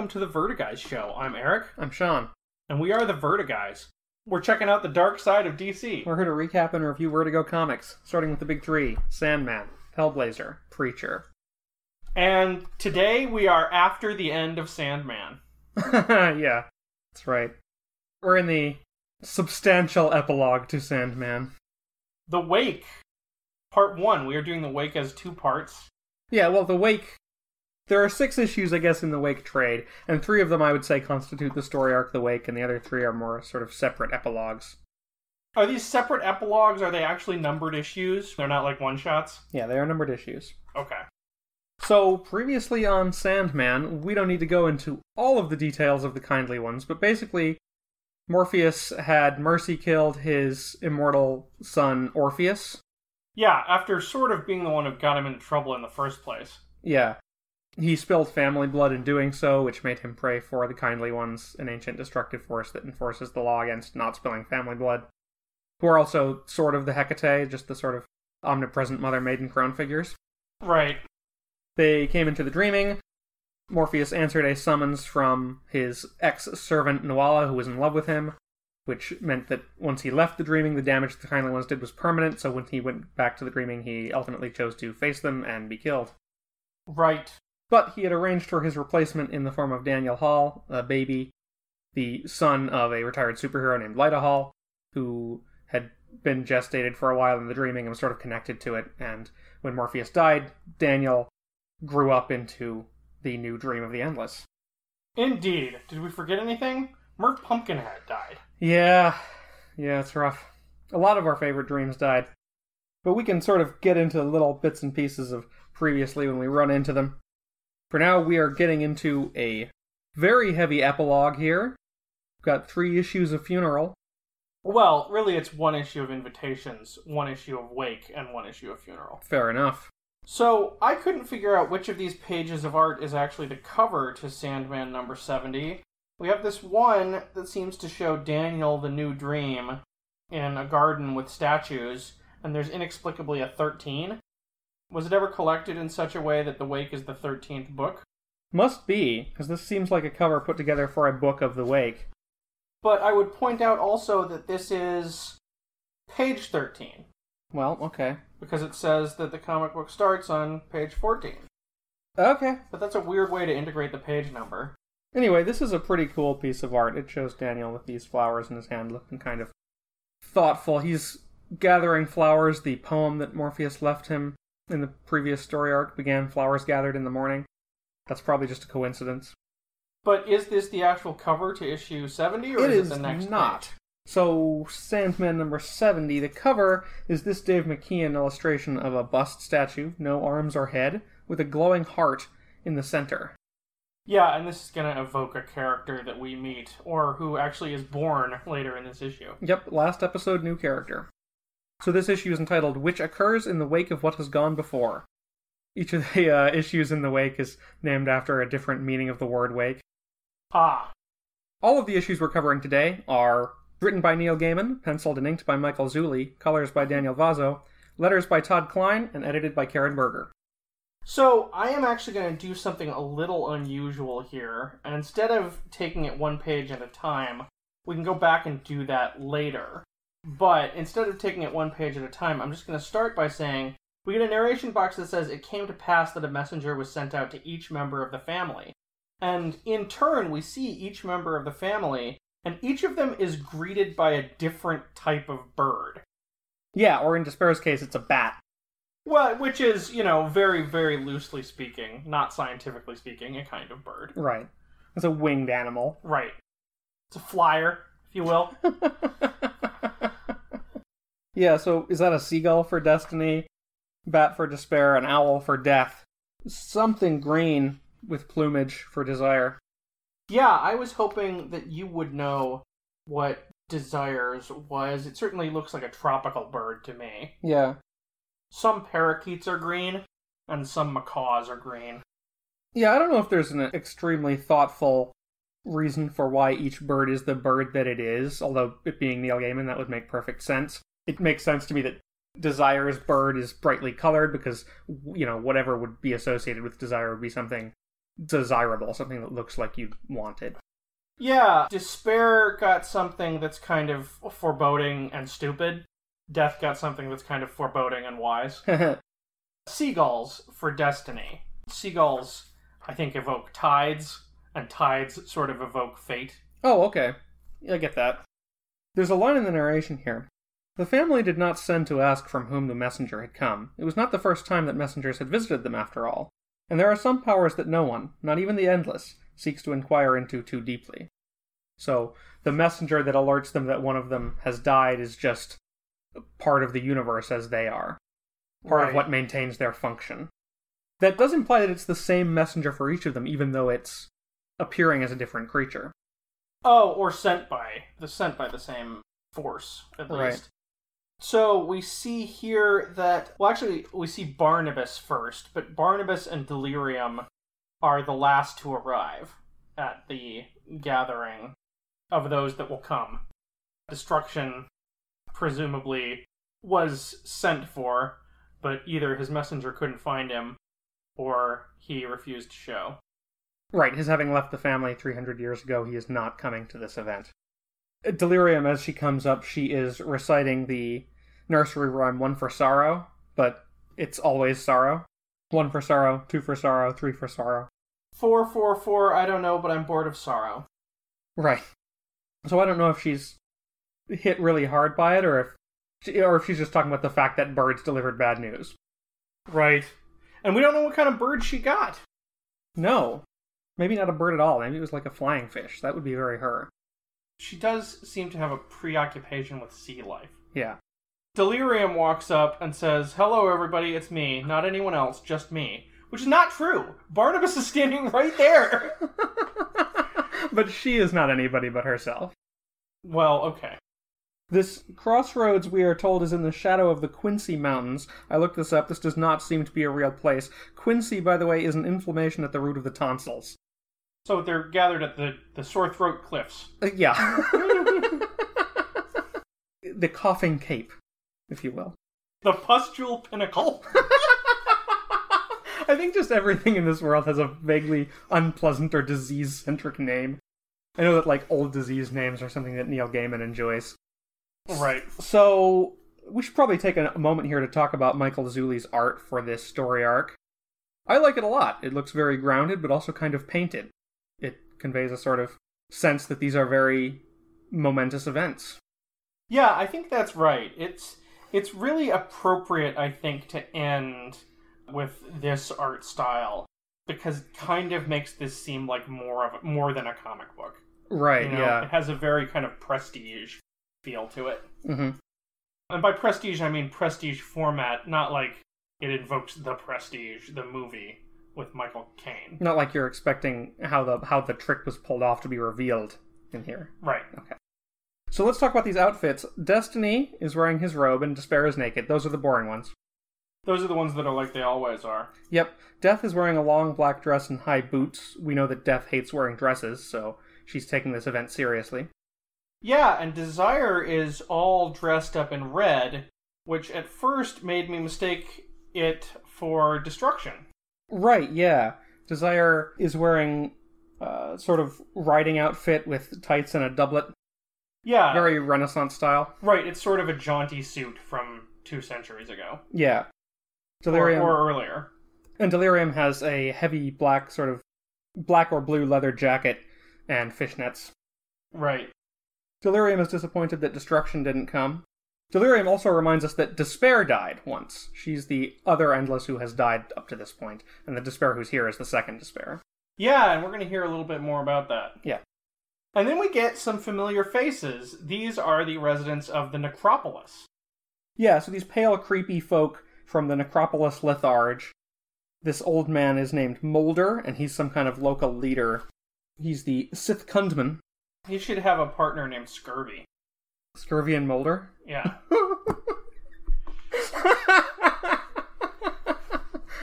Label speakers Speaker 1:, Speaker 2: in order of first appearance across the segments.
Speaker 1: welcome to the Vertiguys show. I'm Eric,
Speaker 2: I'm Sean.
Speaker 1: and we are the Vertiguys. We're checking out the dark side of DC.
Speaker 2: We're here to recap and review Vertigo comics, starting with the big three Sandman, Hellblazer, Preacher.
Speaker 1: And today we are after the end of Sandman.
Speaker 2: yeah, that's right. We're in the substantial epilogue to Sandman.
Speaker 1: The Wake, part one. We are doing the Wake as two parts.
Speaker 2: Yeah, well, the Wake. There are six issues, I guess, in the Wake trade, and three of them I would say constitute the story arc of The Wake, and the other three are more sort of separate epilogues.
Speaker 1: Are these separate epilogues? Are they actually numbered issues? They're not like one shots?
Speaker 2: Yeah, they are numbered issues.
Speaker 1: Okay.
Speaker 2: So, previously on Sandman, we don't need to go into all of the details of the kindly ones, but basically, Morpheus had Mercy killed his immortal son Orpheus.
Speaker 1: Yeah, after sort of being the one who got him into trouble in the first place.
Speaker 2: Yeah. He spilled family blood in doing so, which made him prey for the kindly ones, an ancient destructive force that enforces the law against not spilling family blood, who are also sort of the Hecate, just the sort of omnipresent mother maiden crone figures.
Speaker 1: Right.
Speaker 2: They came into the dreaming. Morpheus answered a summons from his ex servant Nuala, who was in love with him, which meant that once he left the dreaming, the damage the kindly ones did was permanent. So when he went back to the dreaming, he ultimately chose to face them and be killed.
Speaker 1: Right.
Speaker 2: But he had arranged for his replacement in the form of Daniel Hall, a baby, the son of a retired superhero named Lyta Hall, who had been gestated for a while in the dreaming and was sort of connected to it. And when Morpheus died, Daniel grew up into the new dream of the endless.
Speaker 1: Indeed. Did we forget anything? Merv Pumpkinhead died.
Speaker 2: Yeah, yeah, it's rough. A lot of our favorite dreams died. But we can sort of get into little bits and pieces of previously when we run into them. For now, we are getting into a very heavy epilogue here. We've got three issues of Funeral.
Speaker 1: Well, really, it's one issue of Invitations, one issue of Wake, and one issue of Funeral.
Speaker 2: Fair enough.
Speaker 1: So, I couldn't figure out which of these pages of art is actually the cover to Sandman number 70. We have this one that seems to show Daniel the New Dream in a garden with statues, and there's inexplicably a 13. Was it ever collected in such a way that The Wake is the 13th book?
Speaker 2: Must be, because this seems like a cover put together for a book of the Wake.
Speaker 1: But I would point out also that this is page 13,
Speaker 2: Well, okay.
Speaker 1: because it says that the comic book starts on page 14.
Speaker 2: Okay.
Speaker 1: But that's a weird way to integrate the page number.
Speaker 2: Anyway, this is a pretty cool piece of art. It shows Daniel with these flowers in his hand looking kind of thoughtful. He's gathering flowers. The poem that Morpheus left him in the previous story arc began flowers gathered in the morning. That's probably just a coincidence.
Speaker 1: But is this the actual cover to issue 70 or
Speaker 2: It
Speaker 1: is
Speaker 2: is
Speaker 1: it the next
Speaker 2: not.
Speaker 1: page?
Speaker 2: So, Sandman number 70, the cover is this Dave McKean illustration of a bust statue, no arms or head, with a glowing heart in the center.
Speaker 1: Yeah, and this is going to evoke a character that we meet, or who actually is born later in this issue.
Speaker 2: Yep, last episode, new character. So this issue is entitled Which Occurs in the Wake of What Has Gone Before. Each of the uh, issues in the wake is named after a different meaning of the word wake.
Speaker 1: Ah,
Speaker 2: All of the issues we're covering today are written by Neil Gaiman, penciled and inked by Michael Zulli, colors by Daniel Vozzo, letters by Todd Klein, and edited by Karen Berger.
Speaker 1: So, I am actually going to do something a little unusual here, and instead of taking it one page at a time, we can go back and do that later. But instead of taking it one page at a time, I'm just going to start by saying we get a narration box that says it came to pass that a messenger was sent out to each member of the family. And in turn, we see each member of the family, and each of them is greeted by a different type of bird.
Speaker 2: Yeah, or in Despair's case, it's a bat.
Speaker 1: Well, which is, you know, very, very loosely speaking, not scientifically speaking, a kind of bird.
Speaker 2: Right. It's a winged animal.
Speaker 1: Right. It's a flyer, if you will.
Speaker 2: yeah, so is that a seagull for destiny, bat for despair, an owl for death? Something green with plumage for desire.
Speaker 1: yeah, I was hoping that you would know what desires was. It certainly looks like a tropical bird to me.
Speaker 2: Yeah.
Speaker 1: Some parakeets are green, and some macaws are green.
Speaker 2: Yeah, I don't know if there's an extremely thoughtful reason for why each bird is the bird that it is, although it being Neil Gaiman, that would make perfect sense. It makes sense to me that Desire's bird is brightly colored because, you know, whatever would be associated with Desire would be something desirable, something that looks like you wanted.
Speaker 1: Yeah, despair got something that's kind of foreboding and stupid. Death got something that's kind of foreboding and wise. Seagulls for destiny. Seagulls, I think, evoke tides, and tides sort of evoke fate.
Speaker 2: oh, okay. I get that. There's a line in the narration here. The family did not send to ask from whom the messenger had come. It was not the first time that messengers had visited them, after all. And there are some powers that no one, not even the endless, seeks to inquire into too deeply. So, the messenger that alerts them that one of them has died is just part of the universe as they are, part
Speaker 1: Right.
Speaker 2: of what maintains their function. That does imply that it's the same messenger for each of them, even though it's appearing as a different creature.
Speaker 1: Oh, or sent by the sent by the same force at
Speaker 2: Right.
Speaker 1: least. So we see here that well, actually, we see Barnabas first, but Barnabas and Delirium are the last to arrive at the gathering of those that will come. Destruction, presumably, was sent for, but either his messenger couldn't find him, or he refused to show.
Speaker 2: Right, his having left the family 300 years ago, he is not coming to this event. Delirium, as she comes up, she is reciting the nursery rhyme One for Sorrow, but it's always sorrow. One for sorrow, two for sorrow, three for sorrow.
Speaker 1: Four, four, four. I don't know, but I'm bored of sorrow.
Speaker 2: Right. So I don't know if she's hit really hard by it, or if, or if she's just talking about the fact that birds delivered bad news.
Speaker 1: Right. And we don't know what kind of bird she got.
Speaker 2: No, maybe not a bird at all. Maybe it was like a flying fish. That would be very her.
Speaker 1: She does seem to have a preoccupation with sea life.
Speaker 2: Yeah.
Speaker 1: Delirium walks up and says, Hello, everybody, it's me. Not anyone else, just me. Which is not true. Barnabas is standing right there.
Speaker 2: but she is not anybody but herself.
Speaker 1: well, okay.
Speaker 2: This crossroads, we are told, is in the shadow of the Quinsy Mountains. I looked this up. This does not seem to be a real place. Quinsy, by the way, is an inflammation at the root of the tonsils.
Speaker 1: So they're gathered at the, the sore throat cliffs.
Speaker 2: Uh, yeah. the coughing cape, if you will.
Speaker 1: The pustule pinnacle.
Speaker 2: I think just everything in this world has a vaguely unpleasant or disease centric name. I know that, like, old disease names are something that Neil Gaiman enjoys.
Speaker 1: right.
Speaker 2: So, we should probably take a moment here to talk about Michael Zulli's art for this story arc. I like it a lot. It looks very grounded, but also kind of painted. It conveys a sort of sense that these are very momentous events.
Speaker 1: Yeah, I think that's right. It's it's really appropriate, I think, to end with this art style because it kind of makes this seem like more of more than a comic book.
Speaker 2: Right,
Speaker 1: You know,
Speaker 2: yeah.
Speaker 1: it has a very kind of prestige feel to it.
Speaker 2: hmm
Speaker 1: And by prestige, I mean prestige format, not like it invokes the prestige, the movie with Michael Caine.
Speaker 2: Not like you're expecting how the how the trick was pulled off to be revealed in here.
Speaker 1: Right. Okay.
Speaker 2: So let's talk about these outfits. Destiny is wearing his robe and Despair is naked. Those are the boring ones.
Speaker 1: Those are the ones that are like they always are.
Speaker 2: Yep. Death is wearing a long black dress and high boots. We know that Death hates wearing dresses, so she's taking this event seriously.
Speaker 1: Yeah, and Desire is all dressed up in red, which at first made me mistake it for Destruction.
Speaker 2: Right, yeah. Desire is wearing uh, sort of riding outfit with tights and a doublet.
Speaker 1: Yeah,
Speaker 2: Very Renaissance style.
Speaker 1: right. It's sort of a jaunty suit from two centuries ago,
Speaker 2: Yeah.
Speaker 1: or,
Speaker 2: Delirium
Speaker 1: or earlier.
Speaker 2: and Delirium has a heavy black sort of black or blue leather jacket and fishnets.
Speaker 1: Right.
Speaker 2: Delirium is disappointed that Destruction didn't come. Delirium also reminds us that Despair died once. She's the other Endless who has died up to this point, and the Despair who's here is the second Despair.
Speaker 1: Yeah, and we're going to hear a little bit more about that.
Speaker 2: Yeah.
Speaker 1: And then we get some familiar faces. These are the residents of the Necropolis.
Speaker 2: Yeah, so these pale, creepy folk from the Necropolis Litharge. This old man is named Molder, and he's some kind of local leader. He's the Sith Kundman.
Speaker 1: He should have a partner named Scurvy.
Speaker 2: Scurvy and Molder.
Speaker 1: Yeah.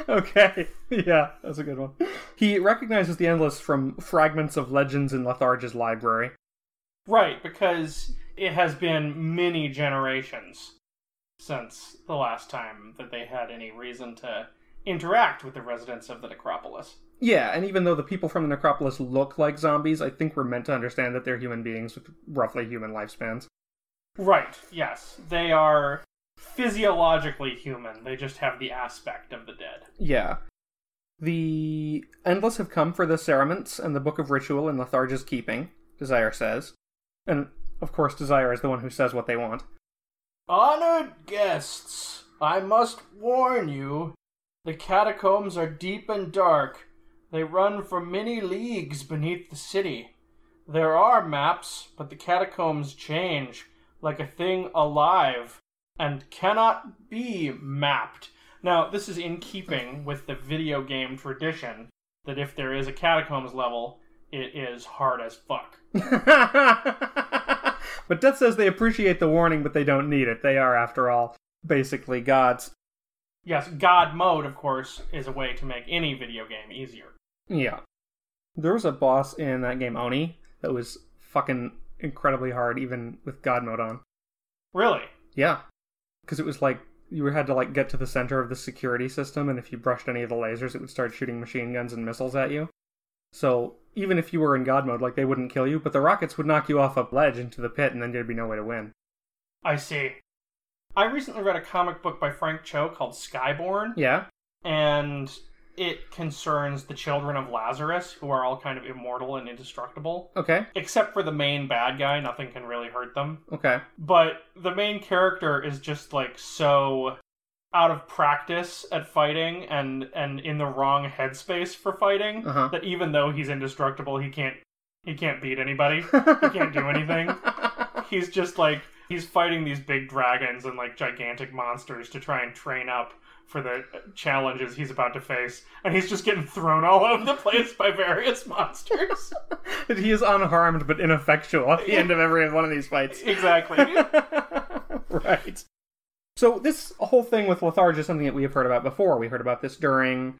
Speaker 2: okay, yeah, that's a good one. He recognizes the Endless from fragments of legends in Litharge's library.
Speaker 1: right, because it has been many generations since the last time that they had any reason to interact with the residents of the Necropolis.
Speaker 2: Yeah, and even though the people from the necropolis look like zombies, I think we're meant to understand that they're human beings with roughly human lifespans.
Speaker 1: Right, yes. They are physiologically human. They just have the aspect of the dead.
Speaker 2: Yeah. The Endless have come for the cerements and the Book of Ritual in Litharge's keeping, Desire says. And, of course, Desire is the one who says what they want.
Speaker 1: Honored guests, I must warn you. The catacombs are deep and dark. They run for many leagues beneath the city. There are maps, but the catacombs change, like a thing alive, and cannot be mapped. Now, this is in keeping with the video game tradition that if there is a catacombs level, it is hard as fuck.
Speaker 2: but Death says they appreciate the warning, but they don't need it. They are, after all, basically gods.
Speaker 1: Yes, God mode, of course, is a way to make any video game easier.
Speaker 2: Yeah. There was a boss in that game, Oni, that was fucking incredibly hard, even with God mode on.
Speaker 1: Really?
Speaker 2: Yeah. Because it was like you had to like get to the center of the security system, and if you brushed any of the lasers, it would start shooting machine guns and missiles at you. So even if you were in God mode, like they wouldn't kill you, but the rockets would knock you off a ledge into the pit, and then there'd be no way to win.
Speaker 1: I see. I recently read a comic book by Frank Cho called Skybourne,
Speaker 2: Yeah.
Speaker 1: and it concerns the children of Lazarus, who are all kind of immortal and indestructible.
Speaker 2: Okay.
Speaker 1: Except for the main bad guy, nothing can really hurt them.
Speaker 2: Okay.
Speaker 1: But the main character is just like so out of practice at fighting and and in the wrong headspace for fighting
Speaker 2: Uh-huh.
Speaker 1: that even though he's indestructible, he can't he can't beat anybody. he can't do anything. He's just like he's fighting these big dragons and like gigantic monsters to try and train up for the challenges he's about to face, and he's just getting thrown all over the place by various monsters.
Speaker 2: he is unharmed but ineffectual at the end of every one of these fights.
Speaker 1: exactly.
Speaker 2: right. So this whole thing with Litharge is something that we have heard about before. We heard about this during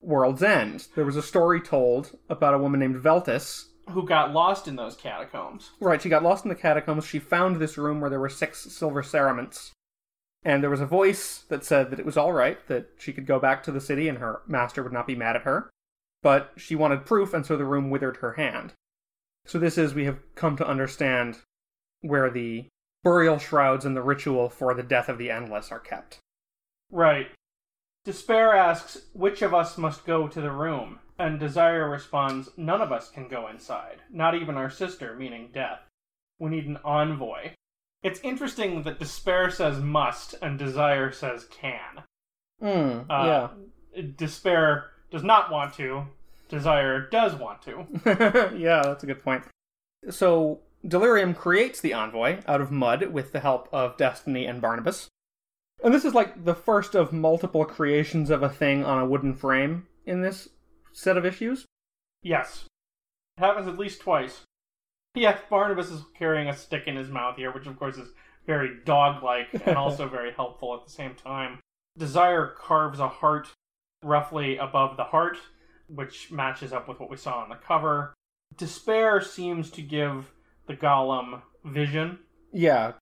Speaker 2: World's End. There was a story told about a woman named Veltis.
Speaker 1: Who got lost in those catacombs?
Speaker 2: Right, she got lost in the catacombs. She found this room where there were six silver cerements. And there was a voice that said that it was all right, that she could go back to the city and her master would not be mad at her. But she wanted proof, and so the room withered her hand. So this is, we have come to understand where the burial shrouds and the ritual for the death of the Endless are kept.
Speaker 1: Right. Despair asks, which of us must go to the room? And Desire responds, none of us can go inside. Not even our sister, meaning Death. We need an envoy. It's interesting that Despair says must and Desire says can.
Speaker 2: Hmm,
Speaker 1: Uh, Despair does not want to. Desire does want to.
Speaker 2: yeah. yeah, that's a good point. So, Delirium creates the envoy out of mud with the help of Destiny and Barnabas. And this is like the first of multiple creations of a thing on a wooden frame in this set of issues.
Speaker 1: Yes. It happens at least twice. Yeah, Barnabas is carrying a stick in his mouth here, which of course is very dog like and also very helpful at the same time. Desire carves a heart roughly above the heart, which matches up with what we saw on the cover. Despair seems to give the golem vision.
Speaker 2: Yeah,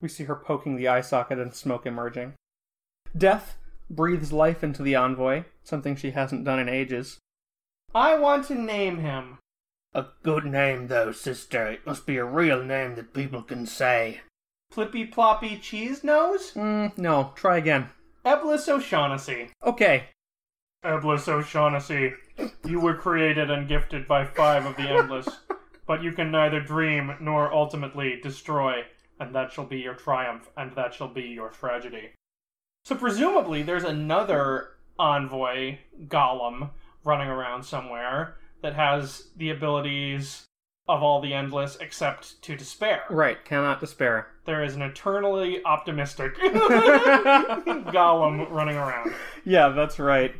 Speaker 2: we see her poking the eye socket and smoke emerging. Death breathes life into the envoy, something she hasn't done in ages.
Speaker 1: I want to name him.
Speaker 2: A good name, though, sister. It must be a real name that people can say.
Speaker 1: Plippy Ploppy Cheese Nose?
Speaker 2: Mm, no, try again.
Speaker 1: Eblis O'Shaughnessy.
Speaker 2: Okay.
Speaker 1: Eblis O'Shaughnessy, you were created and gifted by five of the endless, but you can neither dream nor ultimately destroy, and that shall be your triumph, and that shall be your tragedy. So presumably there's another envoy golem running around somewhere that has the abilities of all the endless except to despair.
Speaker 2: Right, cannot despair.
Speaker 1: There is an eternally optimistic golem running around.
Speaker 2: Yeah, that's right.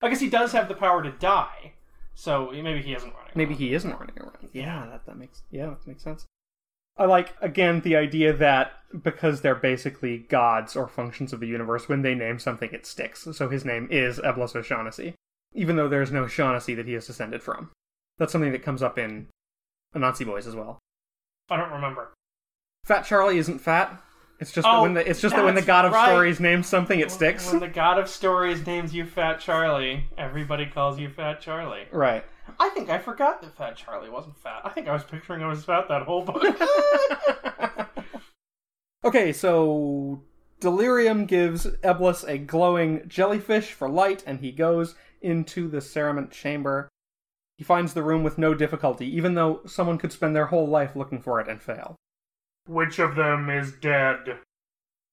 Speaker 1: I guess he does have the power to die, so maybe he isn't running.
Speaker 2: Maybe
Speaker 1: around.
Speaker 2: he isn't running around. Yeah, that, that makes yeah, that makes sense. I like again the idea that because they're basically gods or functions of the universe, when they name something, it sticks. So his name is Eblis O'Shaughnessy, even though there's no Shaughnessy that he is descended from. That's something that comes up in Anansi Boys as well.
Speaker 1: I don't remember.
Speaker 2: Fat Charlie isn't fat. It's just that
Speaker 1: Oh,
Speaker 2: when the it's just that when the
Speaker 1: that's
Speaker 2: god of
Speaker 1: right.
Speaker 2: stories names something, it sticks.
Speaker 1: When the god of stories names you Fat Charlie, everybody calls you Fat Charlie.
Speaker 2: Right.
Speaker 1: I think I forgot that Fat Charlie wasn't fat. I think I was picturing I was fat that whole book.
Speaker 2: okay, so Delirium gives Eblis a glowing jellyfish for light, and he goes into the cerement chamber. He finds the room with no difficulty, even though someone could spend their whole life looking for it and fail.
Speaker 1: Which of them is dead?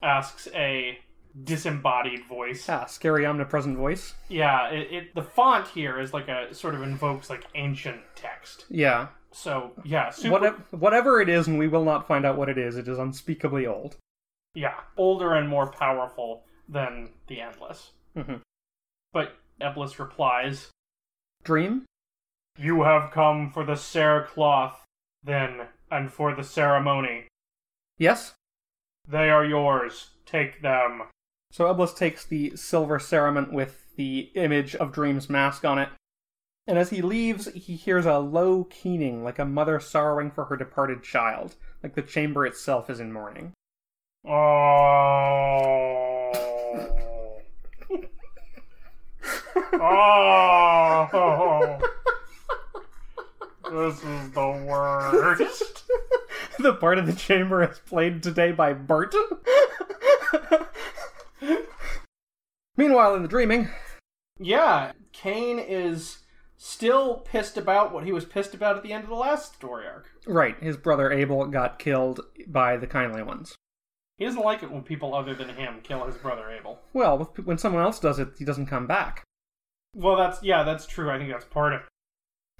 Speaker 1: Asks a disembodied voice.
Speaker 2: Ah, scary omnipresent voice.
Speaker 1: Yeah, it, it the font here is like a sort of invokes like ancient text.
Speaker 2: Yeah.
Speaker 1: So yeah, super,
Speaker 2: Whatever, whatever it is, and we will not find out what it is, it is unspeakably old.
Speaker 1: yeah, older and more powerful than the endless.
Speaker 2: Mhm.
Speaker 1: But Eblis replies,
Speaker 2: Dream?
Speaker 1: "You have come for the cerecloth, then, and for the ceremony.
Speaker 2: Yes?
Speaker 1: They are yours. Take them."
Speaker 2: So Eblis takes the silver cerement with the image of Dream's mask on it. And as he leaves, he hears a low keening, like a mother sorrowing for her departed child, like the chamber itself is in mourning.
Speaker 1: Oh. Oh. This is the worst.
Speaker 2: the part of the chamber is played today by Burton. Meanwhile, in the dreaming,
Speaker 1: Yeah, Cain is still pissed about what he was pissed about at the end of the last story arc.
Speaker 2: right, his brother Abel got killed by the kindly ones.
Speaker 1: He doesn't like it when people other than him kill his brother Abel.
Speaker 2: Well, when someone else does it, he doesn't come back.
Speaker 1: Well, that's yeah, that's true. I think that's part of it.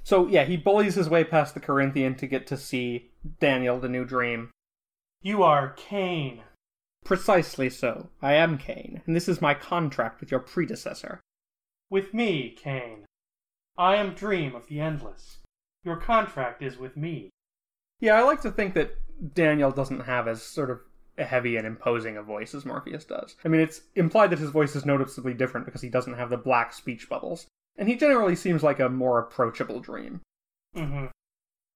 Speaker 2: So yeah, he bullies his way past the Corinthian to get to see Daniel, the new dream.
Speaker 1: You are Cain.
Speaker 2: Precisely so. I am Cain, and this is my contract with your predecessor.
Speaker 1: With me, Cain. I am Dream of the Endless. Your contract is with me.
Speaker 2: Yeah, I like to think that Daniel doesn't have as sort of heavy and imposing a voice as Morpheus does. I mean, it's implied that his voice is noticeably different because he doesn't have the black speech bubbles, and he generally seems like a more approachable dream.
Speaker 1: hmm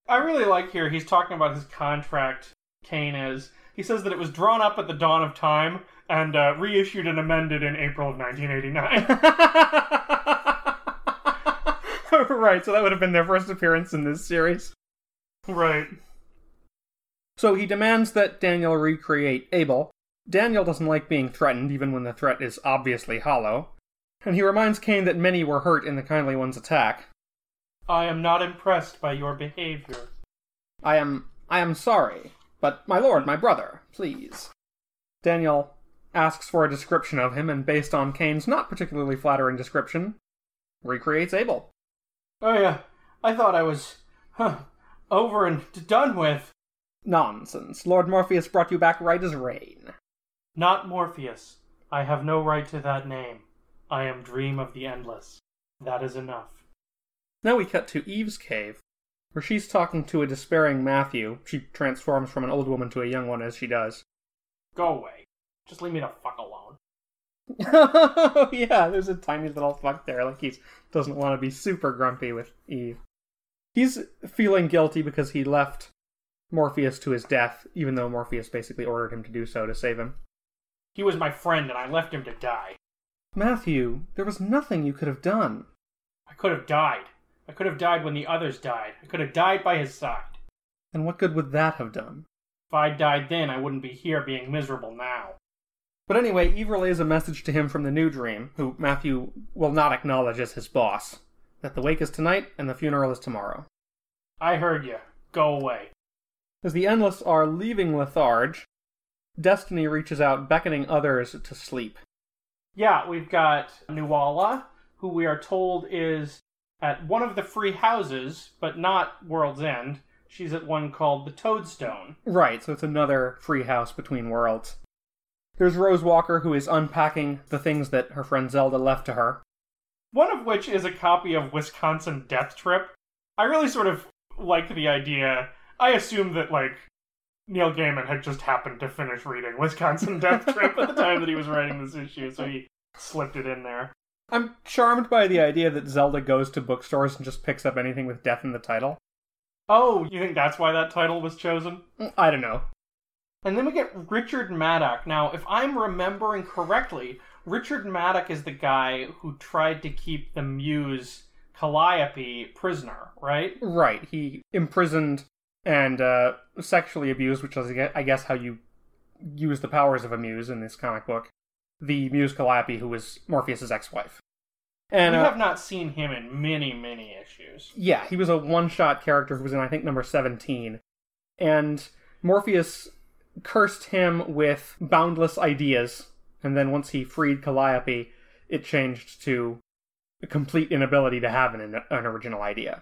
Speaker 1: I really like here, he's talking about his contract, Cain is. He says that it was drawn up at the dawn of time and uh, reissued and amended in April of 1989.
Speaker 2: right, so that would have been their first appearance in this series.
Speaker 1: right.
Speaker 2: So he demands that Daniel recreate Abel. Daniel doesn't like being threatened, even when the threat is obviously hollow. And he reminds Cain that many were hurt in the Kindly One's attack.
Speaker 1: I am not impressed by your behavior.
Speaker 2: I am. I am sorry. But, my lord, my brother, please. Daniel asks for a description of him, and based on Cain's not particularly flattering description, recreates Abel.
Speaker 1: Oh, yeah. I thought I was huh, over and done with.
Speaker 2: Nonsense. Lord Morpheus brought you back right as rain.
Speaker 1: Not Morpheus. I have no right to that name. I am Dream of the Endless. That is enough.
Speaker 2: Now we cut to Eve's cave, where she's talking to a despairing Matthew. She transforms from an old woman to a young one as she does.
Speaker 1: Go away. Just leave me the fuck alone.
Speaker 2: oh yeah, there's a tiny little fuck there, like he doesn't want to be super grumpy with Eve. He's feeling guilty because he left Morpheus to his death, even though Morpheus basically ordered him to do so to save him.
Speaker 1: He was my friend and I left him to die.
Speaker 2: Matthew, there was nothing you could have done.
Speaker 1: I could have died. I could have died when the others died. I could have died by his side.
Speaker 2: And what good would that have done?
Speaker 1: If I died then, I wouldn't be here being miserable now.
Speaker 2: But anyway, Eve relays a message to him from the new dream, who Matthew will not acknowledge as his boss, that the wake is tonight and the funeral is tomorrow.
Speaker 1: I heard you. Go away.
Speaker 2: As the Endless are leaving Litharge, Destiny reaches out, beckoning others to sleep.
Speaker 1: Yeah, we've got Nuala, who we are told is at one of the free houses, but not World's End. She's at one called the Toadstone.
Speaker 2: Right, so it's another free house between worlds. There's Rose Walker, who is unpacking the things that her friend Zelda left to her.
Speaker 1: One of which is a copy of Wisconsin Death Trip. I really sort of like the idea. I assume that, like, Neil Gaiman had just happened to finish reading Wisconsin Death Trip at the time that he was writing this issue, so he slipped it in there.
Speaker 2: I'm charmed by the idea that Zelda goes to bookstores and just picks up anything with death in the title.
Speaker 1: Oh, you think that's why that title was chosen?
Speaker 2: Mm, I don't know.
Speaker 1: And then we get Richard Madoc. Now, if I'm remembering correctly, Richard Madoc is the guy who tried to keep the muse Calliope prisoner, right?
Speaker 2: Right. He imprisoned and uh, sexually abused, which is, I guess, how you use the powers of a muse in this comic book. The muse Calliope, who was Morpheus's ex-wife.
Speaker 1: And we uh, have not seen him in many, many issues.
Speaker 2: Yeah, he was a one-shot character who was in, I think, number seventeen, and Morpheus cursed him with boundless ideas, and then once he freed Calliope, it changed to a complete inability to have an, an original idea.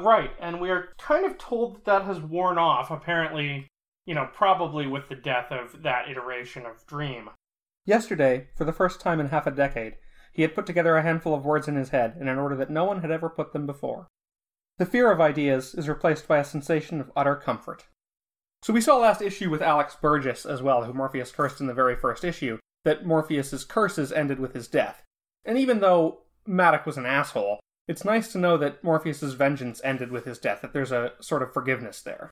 Speaker 1: Right, and we are kind of told that that has worn off, apparently, you know, probably with the death of that iteration of Dream.
Speaker 2: Yesterday, for the first time in half a decade, he had put together a handful of words in his head in an order that no one had ever put them before. The fear of ideas is replaced by a sensation of utter comfort. So we saw last issue with Alex Burgess as well, who Morpheus cursed in the very first issue, that Morpheus's curses ended with his death. And even though Madoc was an asshole, it's nice to know that Morpheus's vengeance ended with his death, that there's a sort of forgiveness there.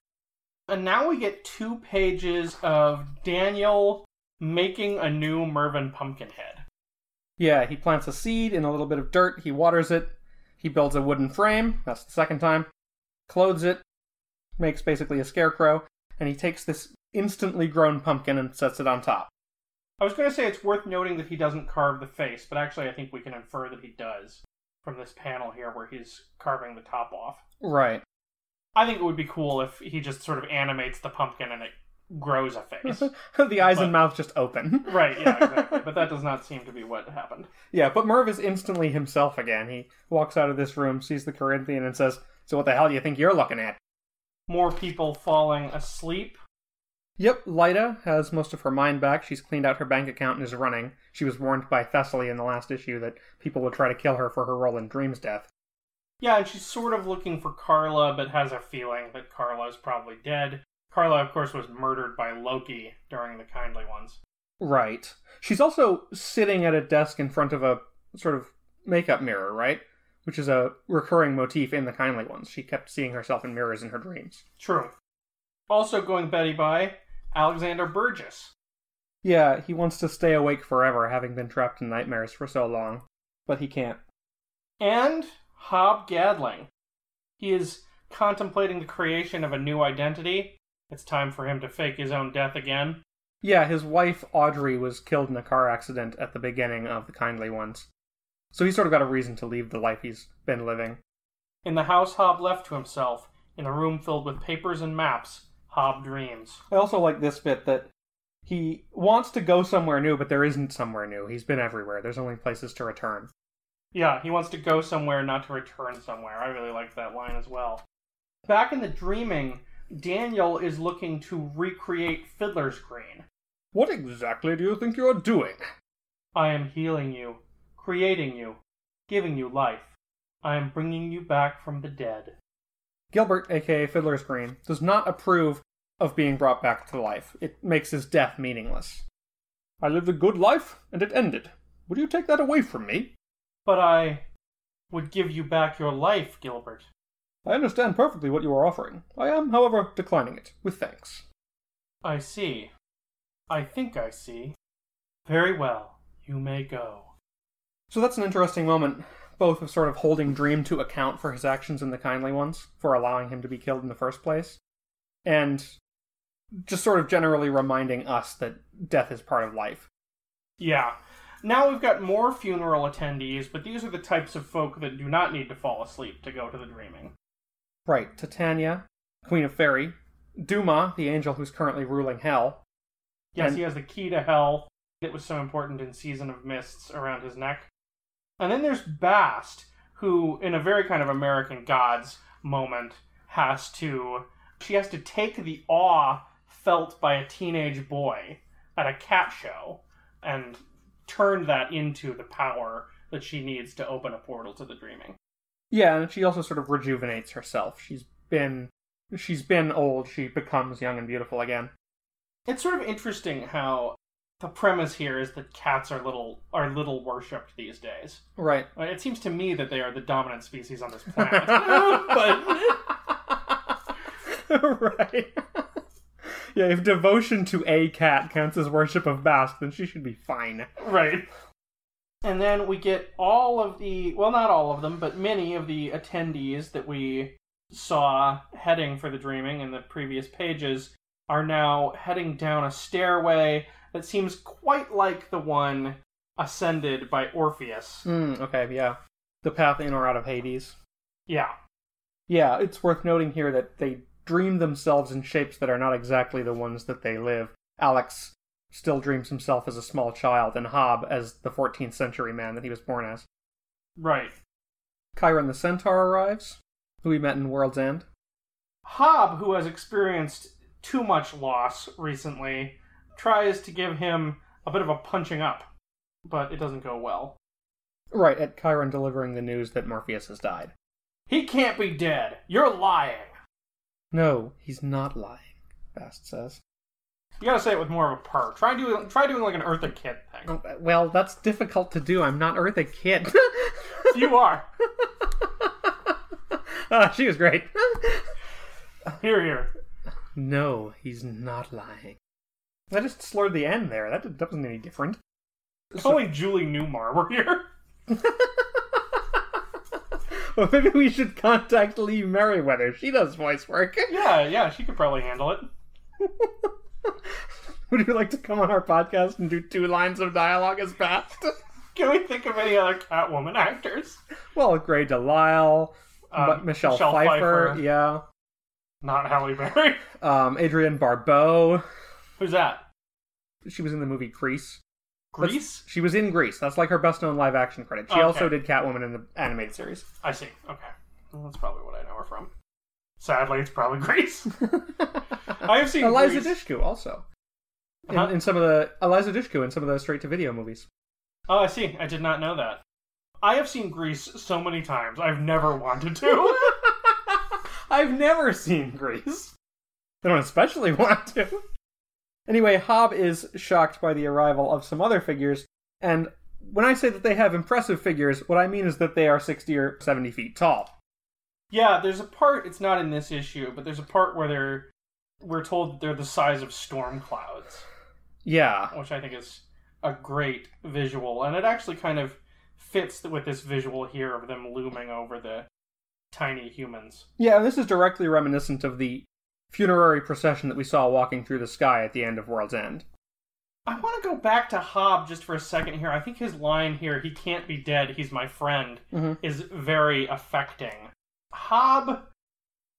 Speaker 1: And now we get two pages of Daniel making a new Mervyn Pumpkinhead.
Speaker 2: Yeah, he plants a seed in a little bit of dirt, he waters it, he builds a wooden frame, that's the second time, clothes it, makes basically a scarecrow, and he takes this instantly grown pumpkin and sets it on top.
Speaker 1: I was going to say it's worth noting that he doesn't carve the face, but actually I think we can infer that he does from this panel here where he's carving the top off.
Speaker 2: Right.
Speaker 1: I think it would be cool if he just sort of animates the pumpkin and it grows a face.
Speaker 2: the eyes but, and mouth just open.
Speaker 1: right, yeah, exactly. but that does not seem to be what happened.
Speaker 2: Yeah, but Merv is instantly himself again. He walks out of this room, sees the Corinthian, and says, So what the hell do you think you're looking at?
Speaker 1: More people falling asleep
Speaker 2: Yep, Lyta has most of her mind back. She's cleaned out her bank account and is running. She was warned by Thessaly in the last issue that people would try to kill her for her role in Dream's death.
Speaker 1: Yeah, and she's sort of looking for Carla, but has a feeling that Carla is probably dead. Carla, of course, was murdered by Loki during the Kindly Ones.
Speaker 2: Right. She's also sitting at a desk in front of a sort of makeup mirror, right? Which is a recurring motif in the Kindly Ones. She kept seeing herself in mirrors in her dreams.
Speaker 1: True. Also going Betty by Alexander Burgess.
Speaker 2: Yeah, he wants to stay awake forever, having been trapped in nightmares for so long. But he can't.
Speaker 1: And Hob Gadling. He is contemplating the creation of a new identity. It's time for him to fake his own death again.
Speaker 2: Yeah, his wife Audrey was killed in a car accident at the beginning of the Kindly Ones. So he's sort of got a reason to leave the life he's been living.
Speaker 1: In the house Hob left to himself, in a room filled with papers and maps, Hob dreams.
Speaker 2: I also like this bit that he wants to go somewhere new, but there isn't somewhere new. He's been everywhere. There's only places to return.
Speaker 1: Yeah, he wants to go somewhere, not to return somewhere. I really like that line as well. Back in the dreaming, Daniel is looking to recreate Fiddler's Green.
Speaker 2: What exactly do you think you're doing?
Speaker 1: I am healing you, creating you, giving you life. I am bringing you back from the dead.
Speaker 2: Gilbert, aka Fiddler's Green, does not approve of being brought back to life. It makes his death meaningless. I lived a good life, and it ended. Would you take that away from me?
Speaker 1: But I would give you back your life, Gilbert.
Speaker 2: I understand perfectly what you are offering. I am, however, declining it, with thanks.
Speaker 1: I see. I think I see. Very well. You may go.
Speaker 2: So that's an interesting moment both of sort of holding Dream to account for his actions in the kindly ones, for allowing him to be killed in the first place, and just sort of generally reminding us that death is part of life.
Speaker 1: Yeah. Now we've got more funeral attendees, but these are the types of folk that do not need to fall asleep to go to the dreaming.
Speaker 2: Right. Titania, Queen of Fairy, Duma, the angel who's currently ruling Hell.
Speaker 1: Yes, and... he has the key to Hell that was so important in Season of Mists around his neck. And then there's Bast, who, in a very kind of American Gods moment, has to. She has to take the awe felt by a teenage boy at a cat show and turned that into the power that she needs to open a portal to the dreaming.
Speaker 2: Yeah, and she also sort of rejuvenates herself. She's been she's been old, she becomes young and beautiful again.
Speaker 1: It's sort of interesting how the premise here is that cats are little are little worshipped these days.
Speaker 2: Right.
Speaker 1: Uh, it seems to me that they are the dominant species on this planet.
Speaker 2: but right. Yeah, if devotion to a cat counts as worship of Bast, then she should be fine.
Speaker 1: Right. And then we get all of the, well, not all of them, but many of the attendees that we saw heading for the dreaming in the previous pages are now heading down a stairway that seems quite like the one ascended by Orpheus.
Speaker 2: Mm, okay, yeah. The path in or out of Hades.
Speaker 1: Yeah.
Speaker 2: Yeah, it's worth noting here that they dream themselves in shapes that are not exactly the ones that they live. Alex still dreams himself as a small child, and Hob as the 14th century man that he was born as.
Speaker 1: Right.
Speaker 2: Chiron the Centaur arrives, who we met in World's End.
Speaker 1: Hob, who has experienced too much loss recently, tries to give him a bit of a punching up, but it doesn't go well.
Speaker 2: Right, at Chiron delivering the news that Morpheus has died.
Speaker 1: He can't be dead. You're lying.
Speaker 2: No, he's not lying, Bast says.
Speaker 1: You gotta say it with more of a purr. Try doing try doing like an Eartha Kitt thing.
Speaker 2: Oh, Well, that's difficult to do. I'm not Eartha Kitt.
Speaker 1: You are.
Speaker 2: Ah, she was great.
Speaker 1: Here, here.
Speaker 2: no, he's not lying. I just slurred the end there. That, that wasn't any different.
Speaker 1: If only Julie Newmar were here.
Speaker 2: well, maybe we should contact Lee Meriwether. She does voice work.
Speaker 1: Yeah, yeah, she could probably handle it.
Speaker 2: Would you like to come on our podcast and do two lines of dialogue as fast?
Speaker 1: Can we think of any other Catwoman actors?
Speaker 2: well, Grey DeLisle,
Speaker 1: Um,
Speaker 2: Michelle,
Speaker 1: Michelle
Speaker 2: Pfeiffer,
Speaker 1: Pfeiffer.
Speaker 2: yeah.
Speaker 1: Not Halle Berry.
Speaker 2: Um, Adrienne Barbeau.
Speaker 1: Who's that?
Speaker 2: She was in the movie That's- She was in Grease. That's like her best known live action credit. She
Speaker 1: Okay.
Speaker 2: also did Catwoman in the animated series.
Speaker 1: I see. Okay. Well, that's probably what I know her from. Sadly, it's probably Grease. I have seen
Speaker 2: Eliza
Speaker 1: Grease.
Speaker 2: Dushku also. In,
Speaker 1: Uh-huh.
Speaker 2: in some of the Eliza Dushku in some of the straight to video movies.
Speaker 1: Oh, I see. I did not know that. I have seen Grease so many times. I've never wanted to.
Speaker 2: I've never seen Grease. I don't especially want to. Anyway, Hob is shocked by the arrival of some other figures, and when I say that they have impressive figures, what I mean is that they are 60 or 70 feet tall.
Speaker 1: yeah, there's a part. It's not in this issue, but there's a part where they're we're told they're the size of storm clouds,
Speaker 2: Yeah.
Speaker 1: which I think is a great visual, and it actually kind of fits with this visual here of them looming over the tiny humans.
Speaker 2: Yeah, and this is directly reminiscent of the funerary procession that we saw walking through the sky at the end of World's End.
Speaker 1: I want to go back to Hob just for a second here. I think his line here, he can't be dead, he's my friend,
Speaker 2: Mhm.
Speaker 1: is very affecting. Hob,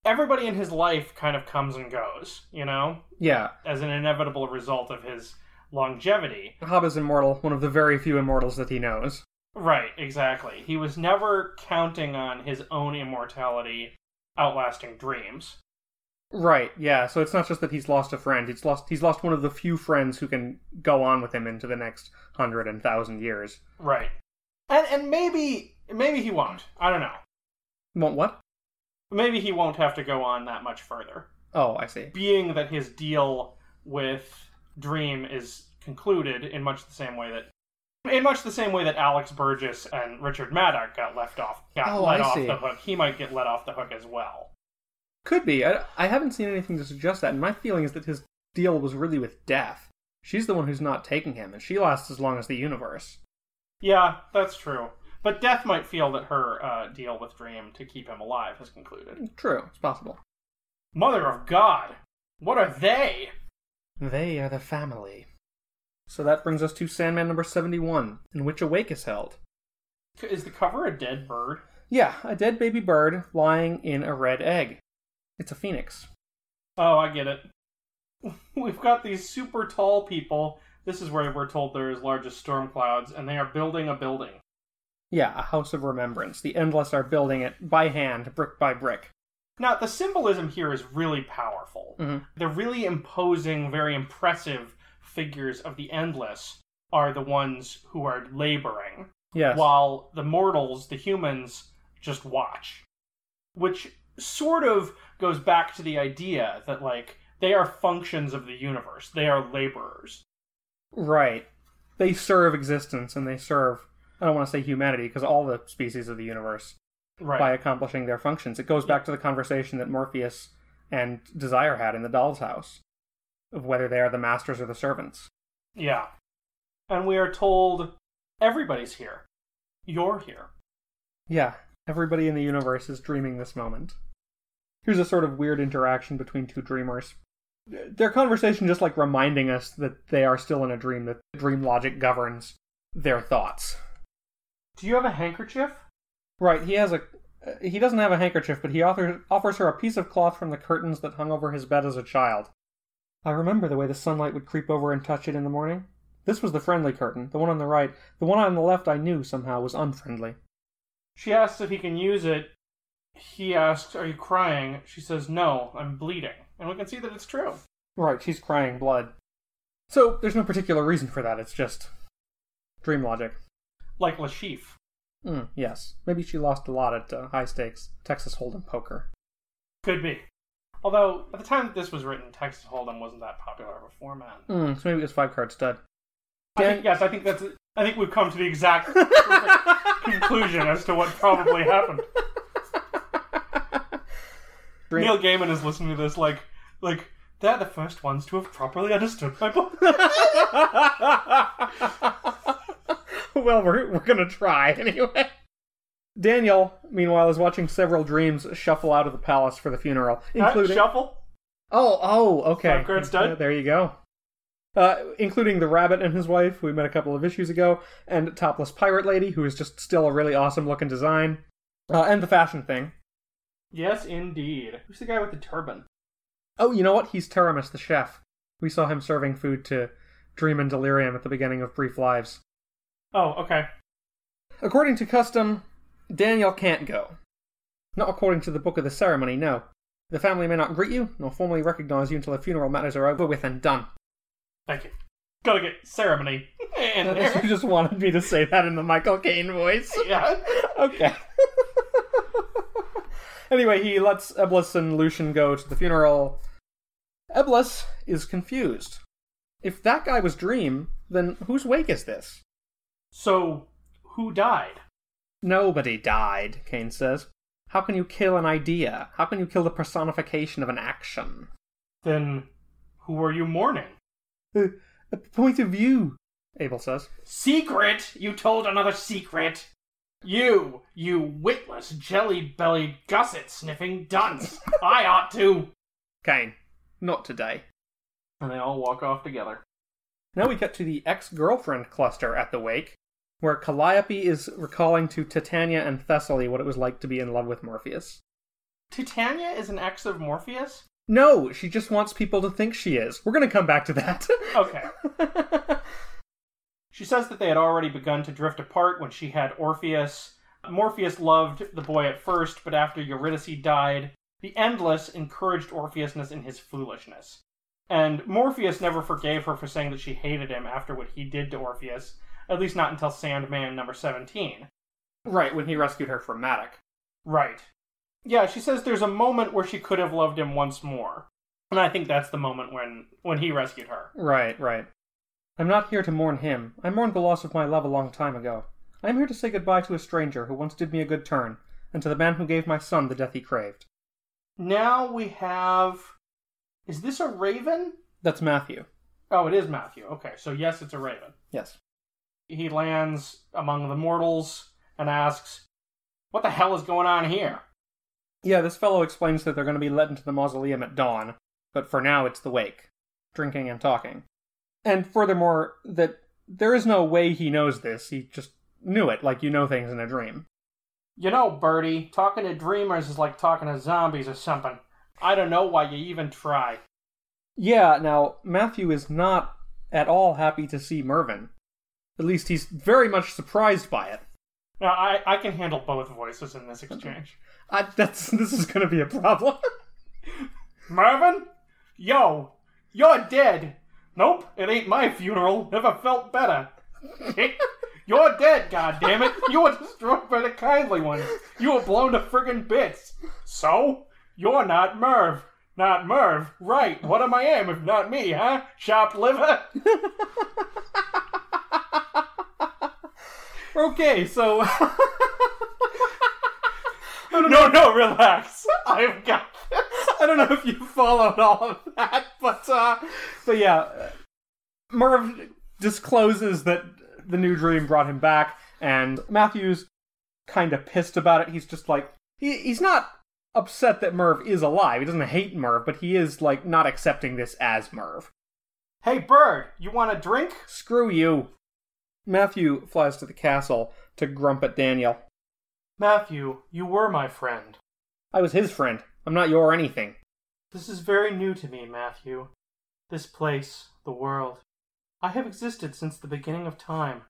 Speaker 1: everybody in his life kind of comes and goes, you know,
Speaker 2: Yeah,
Speaker 1: as an inevitable result of his longevity.
Speaker 2: Hob is immortal, one of the very few immortals that he knows.
Speaker 1: Right, exactly. He was never counting on his own immortality outlasting dreams.
Speaker 2: Right, yeah, so it's not just that he's lost a friend, he's lost he's lost one of the few friends who can go on with him into the next hundred and thousand years.
Speaker 1: Right. And and maybe maybe he won't. I don't know.
Speaker 2: Won't what?
Speaker 1: Maybe he won't have to go on that much further.
Speaker 2: Oh, I see.
Speaker 1: being that his deal with Dream is concluded in much the same way that in much the same way that Alex Burgess and Richard Madoc got left off got
Speaker 2: Oh,
Speaker 1: let
Speaker 2: I
Speaker 1: off
Speaker 2: see.
Speaker 1: the hook, he might get let off the hook as well.
Speaker 2: Could be. I, I haven't seen anything to suggest that, and my feeling is that his deal was really with Death. She's the one who's not taking him, and she lasts as long as the universe.
Speaker 1: Yeah, that's true. But Death might feel that her uh, deal with Dream to keep him alive has concluded.
Speaker 2: True, it's possible.
Speaker 1: Mother of God! What are they?
Speaker 2: They are the family. So that brings us to Sandman number 71, in which a wake is held.
Speaker 1: Is the cover a dead bird?
Speaker 2: Yeah, a dead baby bird lying in a red egg. It's a phoenix.
Speaker 1: Oh, I get it. We've got these super tall people. This is where we're told they're as large as storm clouds, and they are building a building.
Speaker 2: Yeah, a house of remembrance. The Endless are building it by hand, brick by brick.
Speaker 1: Now, the symbolism here is really powerful.
Speaker 2: Mhm.
Speaker 1: The really imposing, very impressive figures of the Endless are the ones who are laboring,
Speaker 2: Yes.
Speaker 1: while the mortals, the humans, just watch. Which sort of goes back to the idea that, like, they are functions of the universe, they are laborers.
Speaker 2: Right. They serve existence and they serve, I don't want to say humanity, because all the species of the universe
Speaker 1: Right.
Speaker 2: by accomplishing their functions. It goes back to the conversation that Morpheus and Desire had in the doll's house. of whether they are the masters or the servants.
Speaker 1: Yeah. And we are told everybody's here. You're here.
Speaker 2: Yeah, everybody in the universe is dreaming this moment. Here's a sort of weird interaction between two dreamers. Their conversation just like reminding us that they are still in a dream, that dream logic governs their thoughts.
Speaker 1: Do you have a handkerchief?
Speaker 2: Right, he has a. Uh, he doesn't have a handkerchief, but he offers, offers her a piece of cloth from the curtains that hung over his bed as a child. I remember the way the sunlight would creep over and touch it in the morning. This was the friendly curtain, the one on the right. The one on the left I knew somehow was unfriendly.
Speaker 1: She asks if he can use it. He asks, Are you crying? She says, No, I'm bleeding. And we can see that it's true.
Speaker 2: Right, she's crying blood. So, there's no particular reason for that, it's just dream logic.
Speaker 1: Like Lashif.
Speaker 2: Mm, yes. Maybe she lost a lot at uh, high stakes Texas Hold'em poker.
Speaker 1: Could be. Although, at the time that this was written, Texas Hold'em wasn't that popular of a format.
Speaker 2: Mm, so maybe it was five card stud.
Speaker 1: I think, yes, I think that's. I think we've come to the exact conclusion as to what probably happened. Neil Gaiman is listening to this like, like they're the first ones to have properly understood my book.
Speaker 2: well, we're, we're gonna try anyway. Daniel, meanwhile, is watching several dreams shuffle out of the palace for the funeral, including.
Speaker 1: shuffle.
Speaker 2: oh, oh, okay.
Speaker 1: Five card stud?
Speaker 2: Yeah, there you go. Uh, including the rabbit and his wife, who we met a couple of issues ago, and topless pirate lady, who is just still a really awesome looking design, uh, and the fashion thing.
Speaker 1: Yes, indeed. Who's the guy with the turban?
Speaker 2: Oh, you know what? He's Teramis, the chef. We saw him serving food to Dream and Delirium at the beginning of Brief Lives.
Speaker 1: Oh, okay.
Speaker 2: According to custom, Daniel can't go. Not according to the book of the ceremony, no. The family may not greet you, nor formally recognize you until the funeral matters are over with and done.
Speaker 1: Thank you. Gotta get ceremony
Speaker 2: you just wanted me to say that in the Michael Caine voice.
Speaker 1: yeah.
Speaker 2: okay. Anyway, he lets Eblis and Lucian go to the funeral. Eblis is confused. If that guy was Dream, then whose wake is this?
Speaker 1: So, who died?
Speaker 2: Nobody died, Cain says. How can you kill an idea? How can you kill the personification of an action?
Speaker 1: Then, who are you mourning?
Speaker 2: A, a point of view, Abel says.
Speaker 1: Secret! You told another secret! You, you witless, jelly bellied, gusset sniffing dunce! I ought to!
Speaker 2: Cain, not today.
Speaker 1: And they all walk off together.
Speaker 2: Now we cut to the ex girlfriend cluster at the wake, where Calliope is recalling to Titania and Thessaly what it was like to be in love with Morpheus.
Speaker 1: Titania is an ex of Morpheus?
Speaker 2: No, she just wants people to think she is. We're gonna come back to that.
Speaker 1: Okay. She says that they had already begun to drift apart when she had Orpheus. Morpheus loved the boy at first, but after Eurydice died, the Endless encouraged Orpheusness in his foolishness. And Morpheus never forgave her for saying that she hated him after what he did to Orpheus, at least not until Sandman number 17.
Speaker 2: right, when he rescued her from Madoc.
Speaker 1: Right. Yeah, she says there's a moment where she could have loved him once more. And I think that's the moment when when he rescued her.
Speaker 2: Right, right. I'm not here to mourn him. I mourned the loss of my love a long time ago. I am here to say goodbye to a stranger who once did me a good turn, and to the man who gave my son the death he craved.
Speaker 1: Now we have Is this a raven?
Speaker 2: That's Matthew.
Speaker 1: Oh, it is Matthew. Okay, so yes, it's a raven.
Speaker 2: Yes.
Speaker 1: He lands among the mortals and asks, What the hell is going on here?
Speaker 2: Yeah, this fellow explains that they're going to be led into the mausoleum at dawn, but for now it's the wake, drinking and talking. And furthermore, that there is no way he knows this, he just knew it, like you know things in a dream.
Speaker 1: You know, Bertie, talking to dreamers is like talking to zombies or something. I don't know why you even try.
Speaker 2: Yeah, now, Matthew is not at all happy to see Mervyn. At least he's very much surprised by it.
Speaker 1: Now, I, I can handle both voices in this exchange.
Speaker 2: I, that's this is going to be a problem.
Speaker 1: Marvin? Yo, you're dead. Nope, it ain't my funeral. Never felt better. you're dead, goddammit. You were destroyed by the kindly ones. You were blown to friggin' bits. So? You're not Merv. Not Merv. Right, what am I am if not me, huh? Chopped liver?
Speaker 2: okay, so
Speaker 1: no, no, relax. I've got this.
Speaker 2: I don't know if you followed all of that, but uh, but yeah, Merv discloses that the new dream brought him back, and Matthew's kind of pissed about it. He's just like he, he's not upset that Merv is alive. He doesn't hate Merv, but he is like not accepting this as Merv.
Speaker 1: Hey, Bird, you want a drink?
Speaker 2: Screw you. Matthew flies to the castle to grump at Daniel.
Speaker 1: Matthew, you were my friend.
Speaker 2: I was his friend. I'm not your anything.
Speaker 1: This is very new to me, Matthew. This place, the world. I have existed since the beginning of time.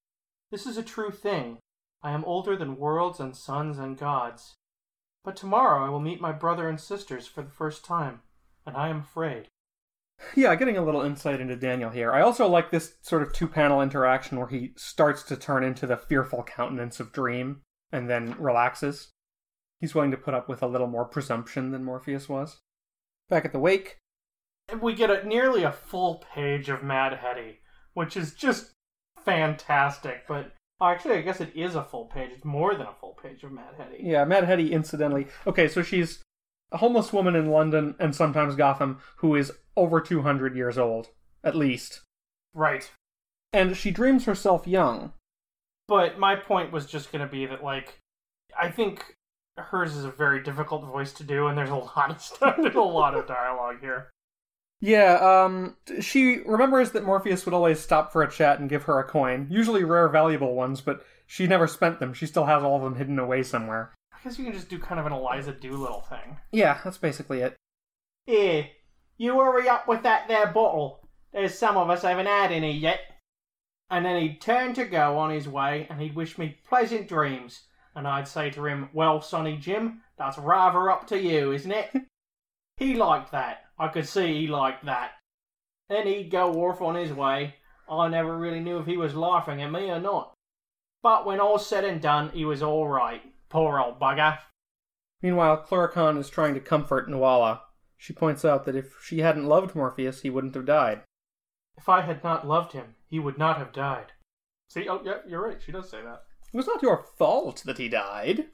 Speaker 1: This is a true thing. I am older than worlds and suns and gods. But tomorrow I will meet my brother and sisters for the first time, and I am afraid.
Speaker 2: Yeah, getting a little insight into Daniel here. I also like this sort of two panel interaction where he starts to turn into the fearful countenance of Dream and then relaxes. He's willing to put up with a little more presumption than Morpheus was. Back at the wake,
Speaker 1: We get a, nearly a full page of Mad Hetty, which is just fantastic. But actually, I guess it is a full page. It's more than a full page of Mad Hetty.
Speaker 2: yeah, Mad Hetty incidentally. Okay, so she's a homeless woman in London and sometimes Gotham who is over 200 years old, at least.
Speaker 1: Right.
Speaker 2: And she dreams herself young.
Speaker 1: But my point was just going to be that, like, I think hers is a very difficult voice to do, and there's a lot of stuff, there's a lot of dialogue here.
Speaker 2: Yeah, um, she remembers that Morpheus would always stop for a chat and give her a coin, usually rare, valuable ones, but she never spent them. She still has all of them hidden away somewhere.
Speaker 1: I guess you can just do kind of an Eliza Doolittle thing.
Speaker 2: Yeah, that's basically it.
Speaker 1: Here, you hurry up with that there bottle. There's some of us haven't had any yet. And then he'd turn to go on his way, and he'd wish me pleasant dreams. And I'd say to him, Well, Sonny Jim, that's rather up to you, isn't it? he liked that. I could see he liked that. Then he'd go off on his way. I never really knew if he was laughing at me or not. But when all's said and done, he was all right. Poor old bugger.
Speaker 2: Meanwhile, Cluracan is trying to comfort Nuala. She points out that if she hadn't loved Morpheus, he wouldn't have died.
Speaker 1: If I had not loved him, he would not have died. See, oh, yeah, you're right. She does say that.
Speaker 2: It was not your fault that he died.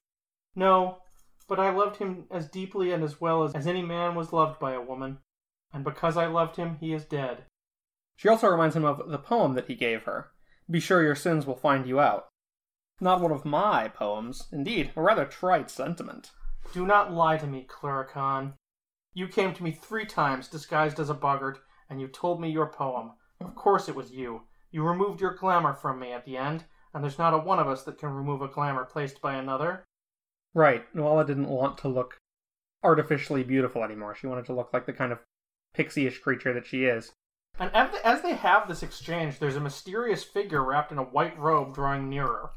Speaker 1: No, but I loved him as deeply and as well as, as any man was loved by a woman. And because I loved him, he is dead.
Speaker 2: She also reminds him of the poem that he gave her Be sure your sins will find you out. Not one of my poems. Indeed, a rather trite sentiment.
Speaker 1: Do not lie to me, Cluracan. You came to me three times disguised as a boggart, and you told me your poem. Of course it was you. You removed your glamour from me at the end, and there's not a one of us that can remove a glamour placed by another.
Speaker 2: Right, Nuala didn't want to look artificially beautiful anymore. She wanted to look like the kind of pixie-ish creature that she is.
Speaker 1: And as they- have this exchange, there's a mysterious figure wrapped in a white robe drawing nearer.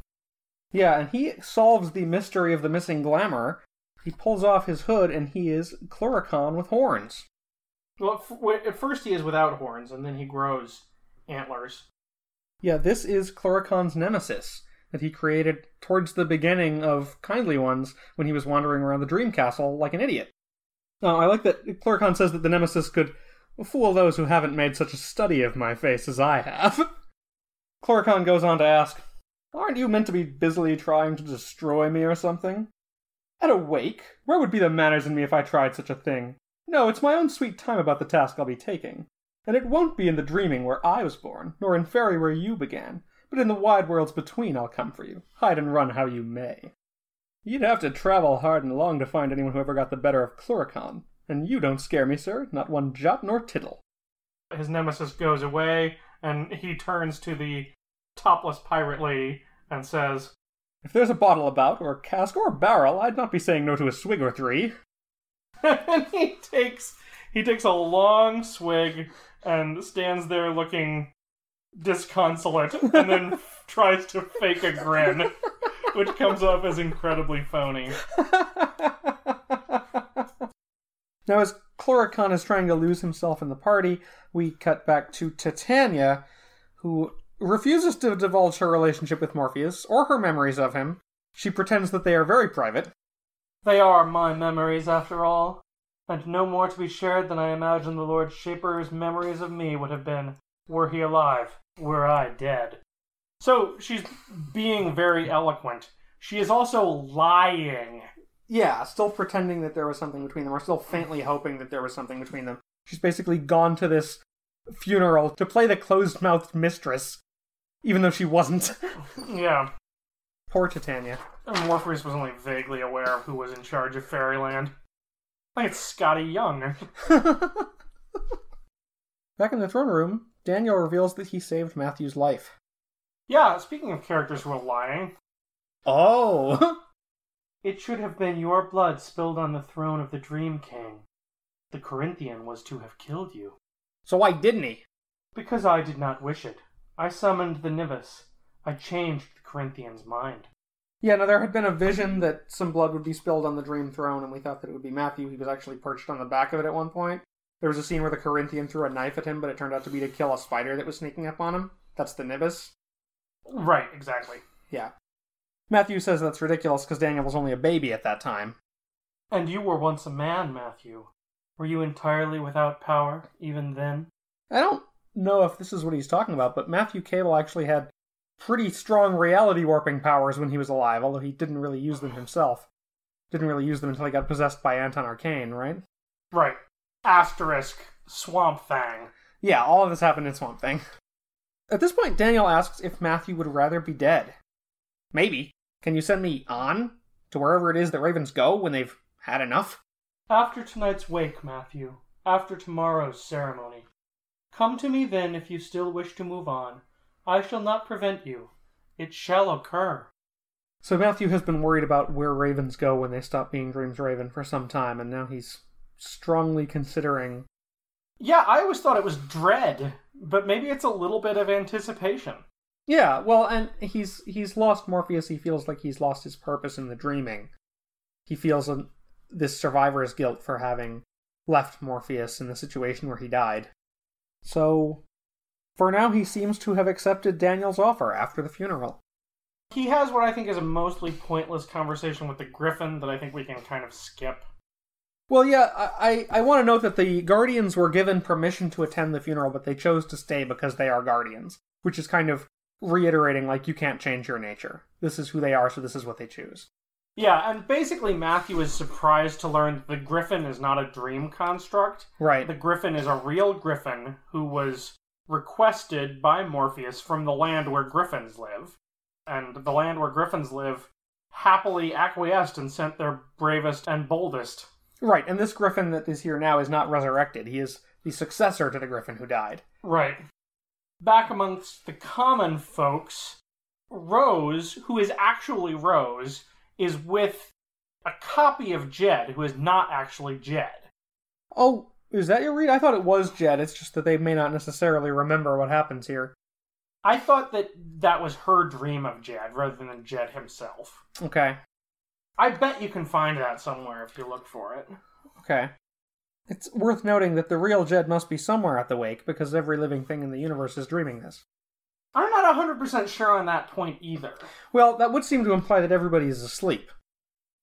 Speaker 2: Yeah, and he solves the mystery of the missing glamour. He pulls off his hood, and he is Cluracan with horns.
Speaker 1: Well, at f- w- at first he is without horns, and then he grows antlers.
Speaker 2: Yeah, this is Cluracan's nemesis that he created towards the beginning of Kindly Ones when he was wandering around the Dream Castle like an idiot. Now, I like that Cluracan says that the nemesis could fool those who haven't made such a study of my face as I have. Cluracan goes on to ask, Aren't you meant to be busily trying to destroy me or something? At a wake? Where would be the manners in me if I tried such a thing? No, it's my own sweet time about the task I'll be taking. And it won't be in the dreaming where I was born, nor in fairy where you began, but in the wide worlds between I'll come for you, hide and run how you may. You'd have to travel hard and long to find anyone who ever got the better of Cluracan, and you don't scare me, sir, not one jot nor tittle.
Speaker 1: His nemesis goes away, and he turns to the topless pirate lady and says,
Speaker 2: If there's a bottle about, or a cask, or a barrel, I'd not be saying no to a swig or three.
Speaker 1: and he takes he takes a long swig and stands there looking disconsolate, and then tries to fake a grin, which comes off as incredibly phony.
Speaker 2: now, as Cluracan is trying to lose himself in the party, we cut back to Titania, who refuses to divulge her relationship with Morpheus or her memories of him. She pretends that they are very private.
Speaker 1: They are my memories, after all, and no more to be shared than I imagine the Lord Shaper's memories of me would have been, were he alive, were I dead. So she's being very eloquent. She is also lying.
Speaker 2: Yeah, still pretending that there was something between them, or still faintly hoping that there was something between them. She's basically gone to this funeral to play the closed mouthed mistress, even though she wasn't.
Speaker 1: Yeah.
Speaker 2: Poor Titania.
Speaker 1: And Morpheus was only vaguely aware of who was in charge of Fairyland. Think it's Scotty Young.
Speaker 2: Back in the throne room, Daniel reveals that he saved Matthew's life.
Speaker 1: Yeah, speaking of characters who are lying,
Speaker 2: Oh!
Speaker 1: it should have been your blood spilled on the throne of the Dream King. The Corinthian was to have killed you.
Speaker 2: so why didn't he?
Speaker 1: Because I did not wish it. I summoned the Nivus. I changed the Corinthian's mind.
Speaker 2: Yeah, no, there had been a vision that some blood would be spilled on the dream throne, and we thought that it would be Matthew. He was actually perched on the back of it at one point. There was a scene where the Corinthian threw a knife at him, but it turned out to be to kill a spider that was sneaking up on him. That's the Nibus.
Speaker 1: Right, exactly.
Speaker 2: Yeah. Matthew says that's ridiculous because Daniel was only a baby at that time.
Speaker 1: And you were once a man, Matthew. Were you entirely without power, even then?
Speaker 2: I don't know if this is what he's talking about, but Matthew Cable actually had pretty strong reality warping powers when he was alive, although he didn't really use them himself. Didn't really use them until he got possessed by Anton Arcane, right?
Speaker 1: Right. Asterisk. Swamp Thang.
Speaker 2: Yeah, all of this happened in Swamp Thing. At this point, Daniel asks if Matthew would rather be dead. Maybe. Can you send me on to wherever it is that ravens go when they've had enough?
Speaker 1: After tonight's wake, Matthew. After tomorrow's ceremony. Come to me then if you still wish to move on. I shall not prevent you. It shall occur.
Speaker 2: So Matthew has been worried about where ravens go when they stop being Dreams Raven for some time, and now he's strongly considering.
Speaker 1: Yeah, I always thought it was dread, but maybe it's a little bit of anticipation.
Speaker 2: Yeah, well, and he's he's lost Morpheus. He feels like he's lost his purpose in the dreaming. He feels a, this survivor's guilt for having left Morpheus in the situation where he died. So, for now, he seems to have accepted Daniel's offer after the funeral.
Speaker 1: He has what I think is a mostly pointless conversation with the Griffin that I think we can kind of skip.
Speaker 2: Well, yeah, I, I, I want to note that the Guardians were given permission to attend the funeral, but they chose to stay because they are Guardians, which is kind of reiterating, like, you can't change your nature. This is who they are, so this is what they choose.
Speaker 1: Yeah, and basically Matthew is surprised to learn the Griffin is not a dream construct.
Speaker 2: Right.
Speaker 1: The Griffin is a real Griffin who was requested by Morpheus from the land where Griffins live. And the land where Griffins live happily acquiesced and sent their bravest and boldest.
Speaker 2: Right, and this Griffin that is here now is not resurrected. He is the successor to the Griffin who died.
Speaker 1: Right. Back amongst the common folks, Rose, who is actually Rose, is with a copy of Jed, who is not actually Jed.
Speaker 2: Oh, is that your read? I thought it was Jed. It's just that they may not necessarily remember what happens here.
Speaker 1: I thought that that was her dream of Jed rather than Jed himself.
Speaker 2: Okay.
Speaker 1: I bet you can find that somewhere if you look for it.
Speaker 2: Okay. It's worth noting that the real Jed must be somewhere at the wake because every living thing in the universe is dreaming this.
Speaker 1: I'm not 100% sure on that point either.
Speaker 2: Well, that would seem to imply that everybody is asleep.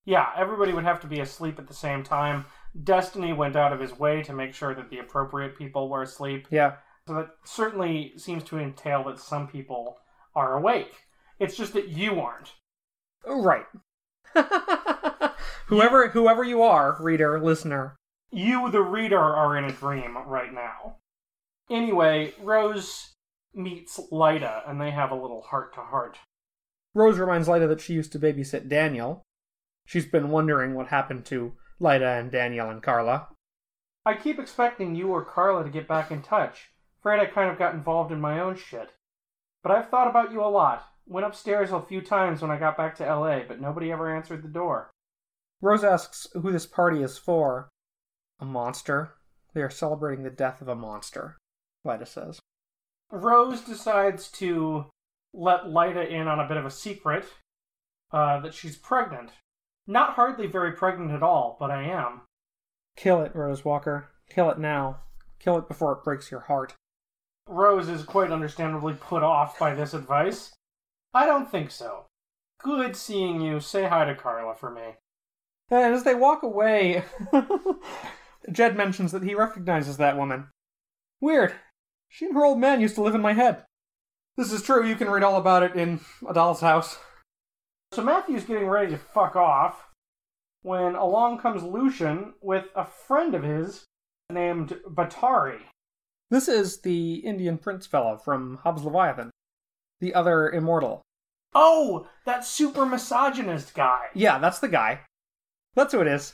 Speaker 1: Yeah, everybody would have to be asleep at the same time. Destiny went out of his way to make sure that the appropriate people were asleep.
Speaker 2: Yeah.
Speaker 1: So that certainly seems to entail that some people are awake. It's just that you aren't.
Speaker 2: Oh, right. whoever whoever you are, reader, listener.
Speaker 1: You, the reader, are in a dream right now. Anyway, Rose meets Lyda, and they have a little heart to heart.
Speaker 2: Rose reminds Lyda that she used to babysit Daniel. She's been wondering what happened to Lyda and Daniel and Carla.
Speaker 1: I keep expecting you or Carla to get back in touch. Afraid I kind of got involved in my own shit. But I've thought about you a lot. Went upstairs a few times when I got back to LA, but nobody ever answered the door.
Speaker 2: Rose asks who this party is for. A monster. They are celebrating the death of a monster, Lyda says.
Speaker 1: Rose decides to let Lyda in on a bit of a secret uh, that she's pregnant. Not hardly very pregnant at all, but I am.
Speaker 2: Kill it, Rose Walker. Kill it now. Kill it before it breaks your heart.
Speaker 1: Rose is quite understandably put off by this advice. I don't think so. Good seeing you. Say hi to Carla for me.
Speaker 2: And as they walk away, Jed mentions that he recognizes that woman. Weird. She and her old man used to live in my head. This is true. You can read all about it in A Doll's House.
Speaker 1: So Matthew's getting ready to fuck off when along comes Lucian with a friend of his named Bhartri.
Speaker 2: This is the Indian prince fellow from Hob's Leviathan, the other immortal.
Speaker 1: Oh, that super misogynist guy.
Speaker 2: Yeah, that's the guy. That's who it is.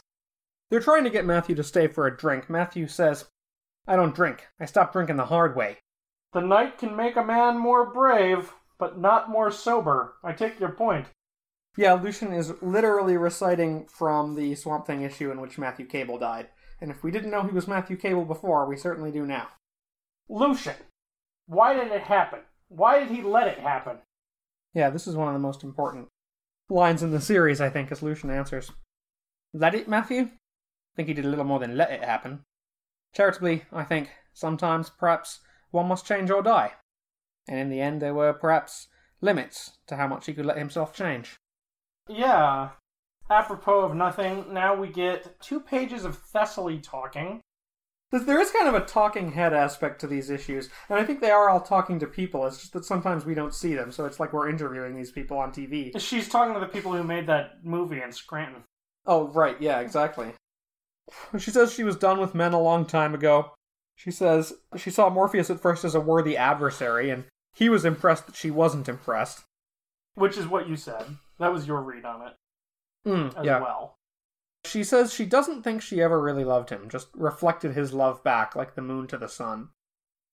Speaker 2: They're trying to get Matthew to stay for a drink. Matthew says, I don't drink. I stopped drinking the hard way.
Speaker 1: The night can make a man more brave, but not more sober. I take your point.
Speaker 2: Yeah, Lucian is literally reciting from the Swamp Thing issue in which Matthew Cable died. And if we didn't know he was Matthew Cable before, we certainly do now.
Speaker 1: Lucian, why did it happen? Why did he let it happen?
Speaker 2: Yeah, this is one of the most important lines in the series, I think, as Lucian answers. Let it, Matthew? I think he did a little more than let it happen. Charitably, I think, sometimes, perhaps, one must change or die. And in the end, there were perhaps limits to how much he could let himself change.
Speaker 1: Yeah. Apropos of nothing, now we get two pages of Thessaly talking.
Speaker 2: There is kind of a talking head aspect to these issues, and I think they are all talking to people. It's just that sometimes we don't see them, so it's like we're interviewing these people on TV.
Speaker 1: She's talking to the people who made that movie in Scranton.
Speaker 2: Oh, right, yeah, exactly. She says she was done with men a long time ago. She says she saw Morpheus at first as a worthy adversary, and he was impressed that she wasn't impressed.
Speaker 1: Which is what you said. That was your read on it
Speaker 2: Mm,
Speaker 1: as
Speaker 2: yeah.
Speaker 1: well.
Speaker 2: She says she doesn't think she ever really loved him, just reflected his love back like the moon to the sun.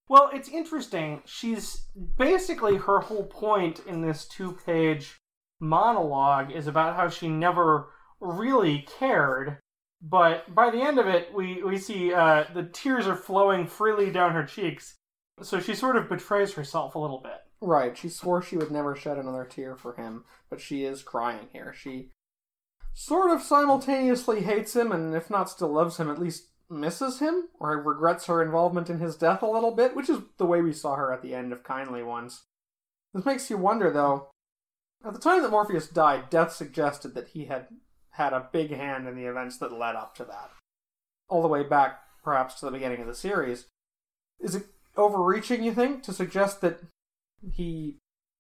Speaker 1: Well, it's interesting. She's basically her whole point in this two page monologue is about how she never really cared. But by the end of it, we, we see uh, the tears are flowing freely down her cheeks. So she sort of betrays herself a little bit.
Speaker 2: Right, she swore she would never shed another tear for him, but she is crying here. She sort of simultaneously hates him, and if not still loves him, at least misses him, or regrets her involvement in his death a little bit, which is the way we saw her at the end of Kindly Ones. This makes you wonder, though. At the time that Morpheus died, Death suggested that he had had a big hand in the events that led up to that. All the way back, perhaps, to the beginning of the series. Is it overreaching, you think, to suggest that he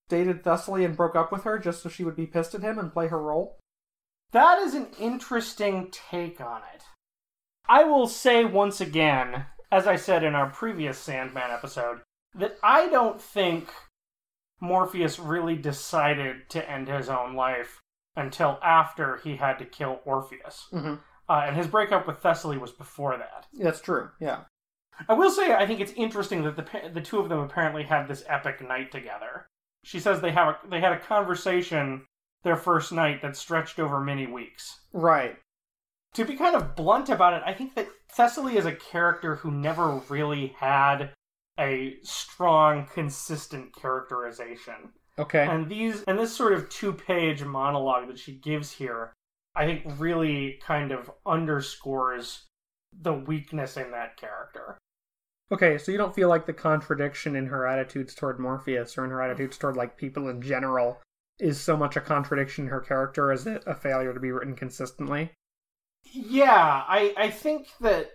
Speaker 2: dated Thessaly and broke up with her just so she would be pissed at him and play her role?
Speaker 1: That is an interesting take on it. I will say once again, as I said in our previous Sandman episode, that I don't think Morpheus really decided to end his own life until after he had to kill Orpheus.
Speaker 2: Mm-hmm.
Speaker 1: Uh, and his breakup with Thessaly was before that.
Speaker 2: That's true, yeah.
Speaker 1: I will say I think it's interesting that the the two of them apparently had this epic night together. She says they have a, they had a conversation their first night that stretched over many weeks.
Speaker 2: Right.
Speaker 1: To be kind of blunt about it, I think that Thessaly is a character who never really had a strong, consistent characterization.
Speaker 2: Okay.
Speaker 1: And these and this sort of two-page monologue that she gives here, I think really kind of underscores the weakness in that character.
Speaker 2: Okay, so you don't feel like the contradiction in her attitudes toward Morpheus or in her attitudes toward like people in general is so much a contradiction in her character as it a failure to be written consistently?
Speaker 1: Yeah, I I think that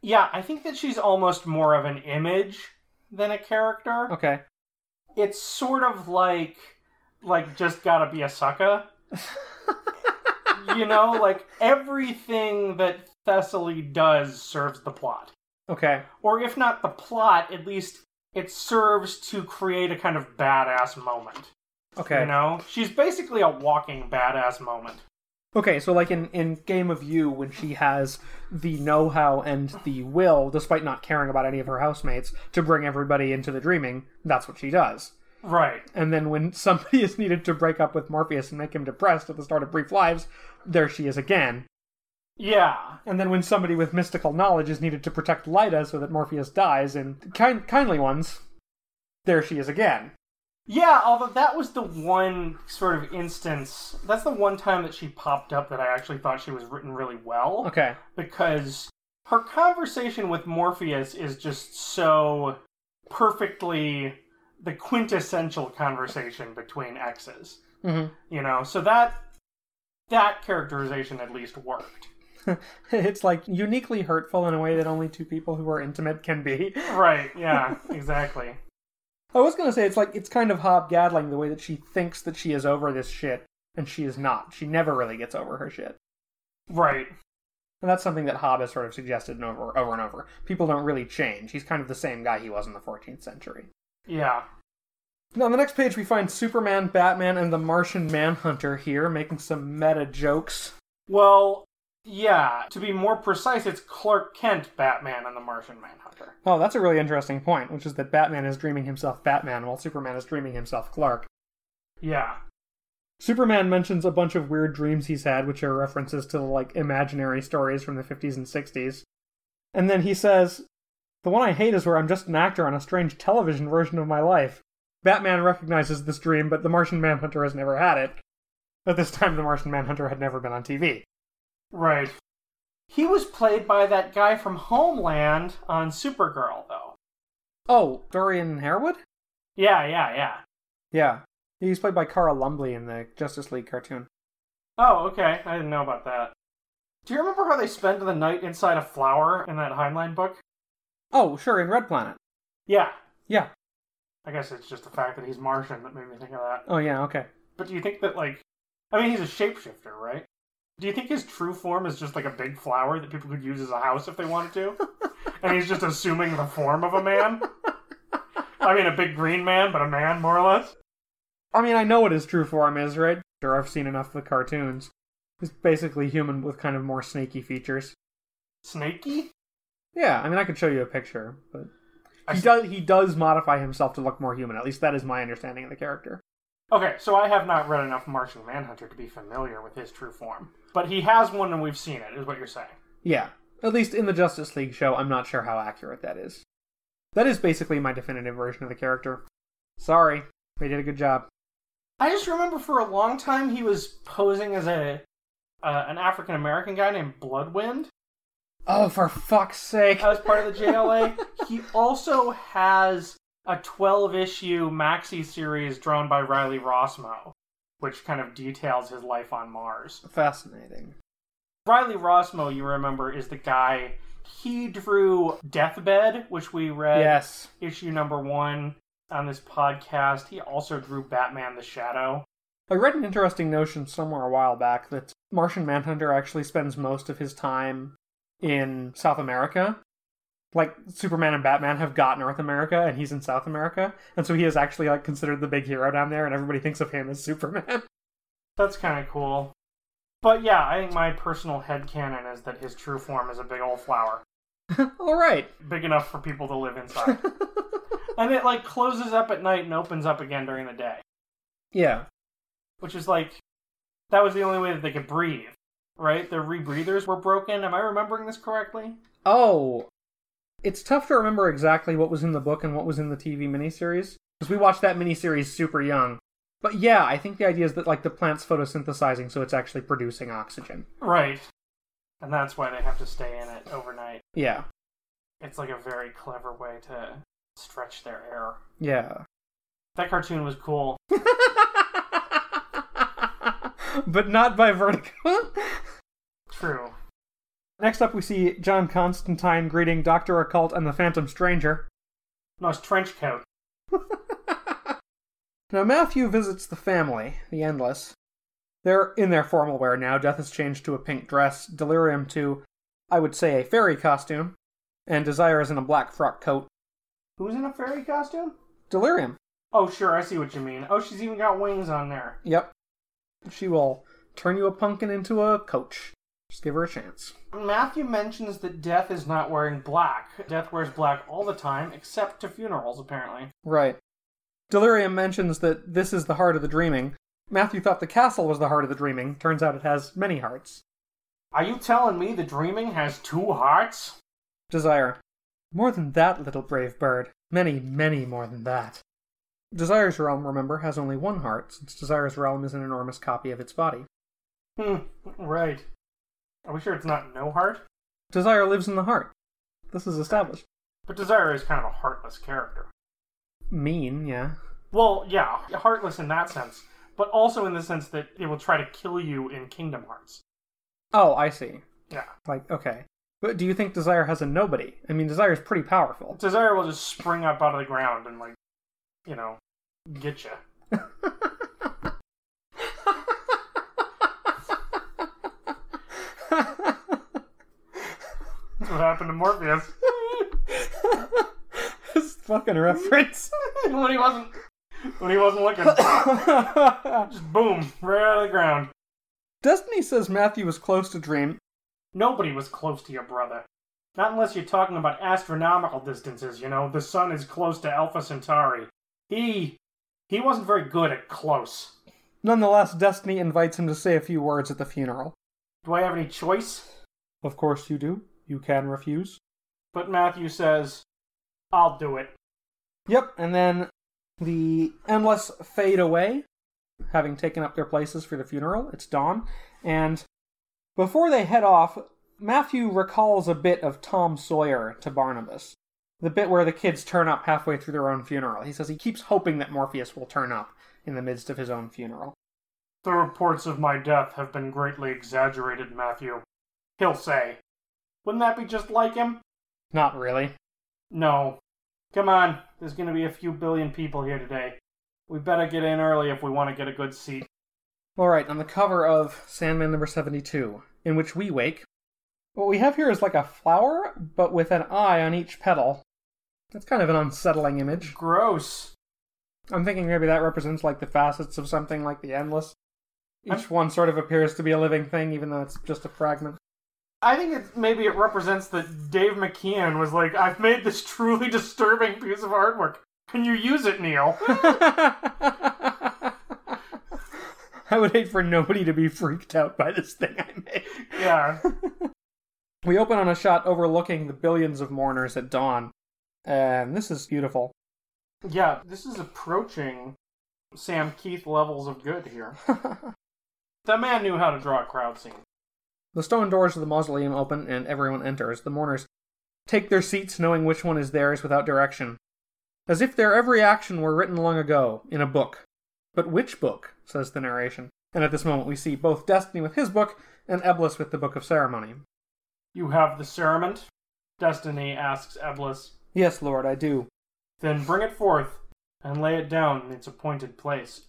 Speaker 1: yeah, I think that she's almost more of an image than a character.
Speaker 2: Okay.
Speaker 1: It's sort of like like just gotta be a sucker. you know, like everything that Thessaly does serves the plot.
Speaker 2: Okay.
Speaker 1: Or if not the plot, at least it serves to create a kind of badass moment.
Speaker 2: Okay.
Speaker 1: You know? She's basically a walking badass moment.
Speaker 2: Okay, so like in, in Game of You, when she has the know how and the will, despite not caring about any of her housemates, to bring everybody into the dreaming, that's what she does.
Speaker 1: Right.
Speaker 2: And then when somebody is needed to break up with Morpheus and make him depressed at the start of Brief Lives, there she is again.
Speaker 1: Yeah.
Speaker 2: And then when somebody with mystical knowledge is needed to protect Lyda so that Morpheus dies in kind, kindly ones, there she is again.
Speaker 1: Yeah, although that was the one sort of instance, that's the one time that she popped up that I actually thought she was written really well.
Speaker 2: Okay.
Speaker 1: Because her conversation with Morpheus is just so perfectly the quintessential conversation between exes.
Speaker 2: hmm
Speaker 1: You know, so that that characterization at least worked.
Speaker 2: it's like uniquely hurtful in a way that only two people who are intimate can be.
Speaker 1: Right, yeah, exactly.
Speaker 2: I was gonna say it's like it's kind of Hob Gadling the way that she thinks that she is over this shit, and she is not. She never really gets over her shit.
Speaker 1: Right.
Speaker 2: And that's something that Hob has sort of suggested over, over and over. People don't really change. He's kind of the same guy he was in the 14th century.
Speaker 1: Yeah.
Speaker 2: Now, on the next page, we find Superman, Batman, and the Martian Manhunter here making some meta jokes.
Speaker 1: Well, yeah. To be more precise, it's Clark Kent, Batman, and the Martian Manhunter.
Speaker 2: Oh, that's a really interesting point, which is that Batman is dreaming himself Batman while Superman is dreaming himself Clark.
Speaker 1: Yeah.
Speaker 2: Superman mentions a bunch of weird dreams he's had, which are references to like imaginary stories from the 50s and 60s. And then he says, The one I hate is where I'm just an actor on a strange television version of my life. Batman recognizes this dream, but the Martian Manhunter has never had it. At this time, the Martian Manhunter had never been on TV.
Speaker 1: Right. He was played by that guy from Homeland on Supergirl, though.
Speaker 2: Oh, Dorian Harewood?
Speaker 1: Yeah, yeah, yeah.
Speaker 2: Yeah. He's played by Carl Lumbly in the Justice League cartoon.
Speaker 1: Oh, okay. I didn't know about that. Do you remember how they spend the night inside a flower in that Heinlein book?
Speaker 2: Oh, sure, in Red Planet.
Speaker 1: Yeah.
Speaker 2: Yeah.
Speaker 1: I guess it's just the fact that he's Martian that made me think of that.
Speaker 2: Oh, yeah, okay.
Speaker 1: But do you think that, like, I mean, he's a shapeshifter, right? Do you think his true form is just like a big flower that people could use as a house if they wanted to? and he's just assuming the form of a man? I mean, a big green man, but a man, more or less?
Speaker 2: I mean, I know what his true form is, right? Sure, I've seen enough of the cartoons. He's basically human with kind of more snaky features.
Speaker 1: Snaky?
Speaker 2: Yeah, I mean, I could show you a picture, but he does he does modify himself to look more human. At least that is my understanding of the character.
Speaker 1: Okay, so I have not read enough Martian Manhunter to be familiar with his true form. But he has one and we've seen it, is what you're saying.
Speaker 2: Yeah, at least in the Justice League show, I'm not sure how accurate that is. That is basically my definitive version of the character. Sorry, they did a good job.
Speaker 1: I just remember for a long time he was posing as a uh, an African American guy named Bloodwynd
Speaker 2: Oh, for fuck's sake!
Speaker 1: as part of the JLA. he also has a 12 issue maxi series drawn by Riley Rossmo, which kind of details his life on Mars.
Speaker 2: Fascinating.
Speaker 1: Riley Rossmo, you remember, is the guy. He drew Deathbed, which we read
Speaker 2: Yes.
Speaker 1: issue number one on this podcast. He also drew Batman the Shadow.
Speaker 2: I read an interesting notion somewhere a while back that Martian Manhunter actually spends most of his time in South America. Like Superman and Batman have got North America and he's in South America, and so he is actually like considered the big hero down there and everybody thinks of him as Superman.
Speaker 1: That's kind of cool. But yeah, I think my personal headcanon is that his true form is a big old flower.
Speaker 2: All right.
Speaker 1: Big enough for people to live inside. and it like closes up at night and opens up again during the day.
Speaker 2: yeah.
Speaker 1: Which is like that was the only way that they could breathe. Right? Their rebreathers were broken. Am I remembering this correctly?
Speaker 2: Oh, it's tough to remember exactly what was in the book and what was in the TV miniseries because we watched that miniseries super young. But yeah, I think the idea is that like the plant's photosynthesizing, so it's actually producing oxygen.
Speaker 1: Right. And that's why they have to stay in it overnight.
Speaker 2: Yeah.
Speaker 1: It's like a very clever way to stretch their air.
Speaker 2: Yeah.
Speaker 1: That cartoon was cool.
Speaker 2: but not by Vertigo.
Speaker 1: True.
Speaker 2: Next up, we see John Constantine greeting Dr. Occult and the Phantom Stranger.
Speaker 1: Nice trench coat.
Speaker 2: Now, Matthew visits the family, the Endless. They're in their formal wear now. Death has changed to a pink dress, Delirium to, I would say, a fairy costume, and Desire is in a black frock coat.
Speaker 1: Who's in a fairy costume?
Speaker 2: Delirium.
Speaker 1: Oh, sure, I see what you mean. Oh, she's even got wings on there.
Speaker 2: Yep. She will turn you a pumpkin into a coach. Just give her a chance.
Speaker 1: Matthew mentions that Death is not wearing black. Death wears black all the time, except to funerals, apparently.
Speaker 2: Right. Delirium mentions that this is the heart of the dreaming. Matthew thought the castle was the heart of the dreaming. Turns out it has many hearts.
Speaker 1: Are you telling me the dreaming has two hearts?
Speaker 2: Desire. More than that, little brave bird. Many, many more than that. Desire's realm, remember, has only one heart, since Desire's realm is an enormous copy of its body.
Speaker 1: Hmm, right. Are we sure it's not no heart?
Speaker 2: Desire lives in the heart. This is established.
Speaker 1: But Desire is kind of a heartless character.
Speaker 2: Mean, yeah.
Speaker 1: Well, yeah, heartless in that sense, but also in the sense that it will try to kill you in Kingdom Hearts.
Speaker 2: Oh, I see.
Speaker 1: Yeah.
Speaker 2: Like, okay. But do you think Desire has a nobody? I mean, Desire is pretty powerful.
Speaker 1: Desire will just spring up out of the ground and, like, you know, get you. what happened to Morpheus.
Speaker 2: this fucking reference.
Speaker 1: when he wasn't when he wasn't looking. Just boom, right out of the ground.
Speaker 2: Destiny says Matthew was close to Dream.
Speaker 1: Nobody was close to your brother. Not unless you're talking about astronomical distances, you know. The sun is close to Alpha Centauri. He he wasn't very good at close.
Speaker 2: Nonetheless, Destiny invites him to say a few words at the funeral.
Speaker 1: Do I have any choice?
Speaker 2: Of course you do. You can refuse.
Speaker 1: But Matthew says, I'll do it.
Speaker 2: Yep, and then the Endless fade away, having taken up their places for the funeral. It's dawn, and before they head off, Matthew recalls a bit of Tom Sawyer to Barnabas. The bit where the kids turn up halfway through their own funeral. He says he keeps hoping that Morpheus will turn up in the midst of his own funeral.
Speaker 1: The reports of my death have been greatly exaggerated, Matthew. He'll say. Wouldn't that be just like him?
Speaker 2: Not really.
Speaker 1: No. Come on, there's gonna be a few billion people here today. We better get in early if we want to get a good seat.
Speaker 2: Alright, on the cover of Sandman number 72, in which we wake, what we have here is like a flower, but with an eye on each petal. That's kind of an unsettling image.
Speaker 1: Gross.
Speaker 2: I'm thinking maybe that represents like the facets of something like the endless. Each
Speaker 1: I'm-
Speaker 2: one sort of appears to be a living thing, even though it's just a fragment.
Speaker 1: I think it maybe it represents that Dave McKean was like, I've made this truly disturbing piece of artwork. Can you use it, Neil?
Speaker 2: I would hate for nobody to be freaked out by this thing I made.
Speaker 1: yeah.
Speaker 2: We open on a shot overlooking the billions of mourners at dawn, and this is beautiful.
Speaker 1: Yeah, this is approaching Sam Kieth levels of good here. That man knew how to draw a crowd scene.
Speaker 2: The stone doors of the mausoleum open and everyone enters. The mourners take their seats knowing which one is theirs without direction. As if their every action were written long ago, in a book. But which book? says the narration. And at this moment we see both Destiny with his book and Eblis with the Book of Ceremony.
Speaker 1: You have the cerement? Destiny asks Eblis.
Speaker 2: Yes, Lord, I do.
Speaker 1: Then bring it forth and lay it down in its appointed place.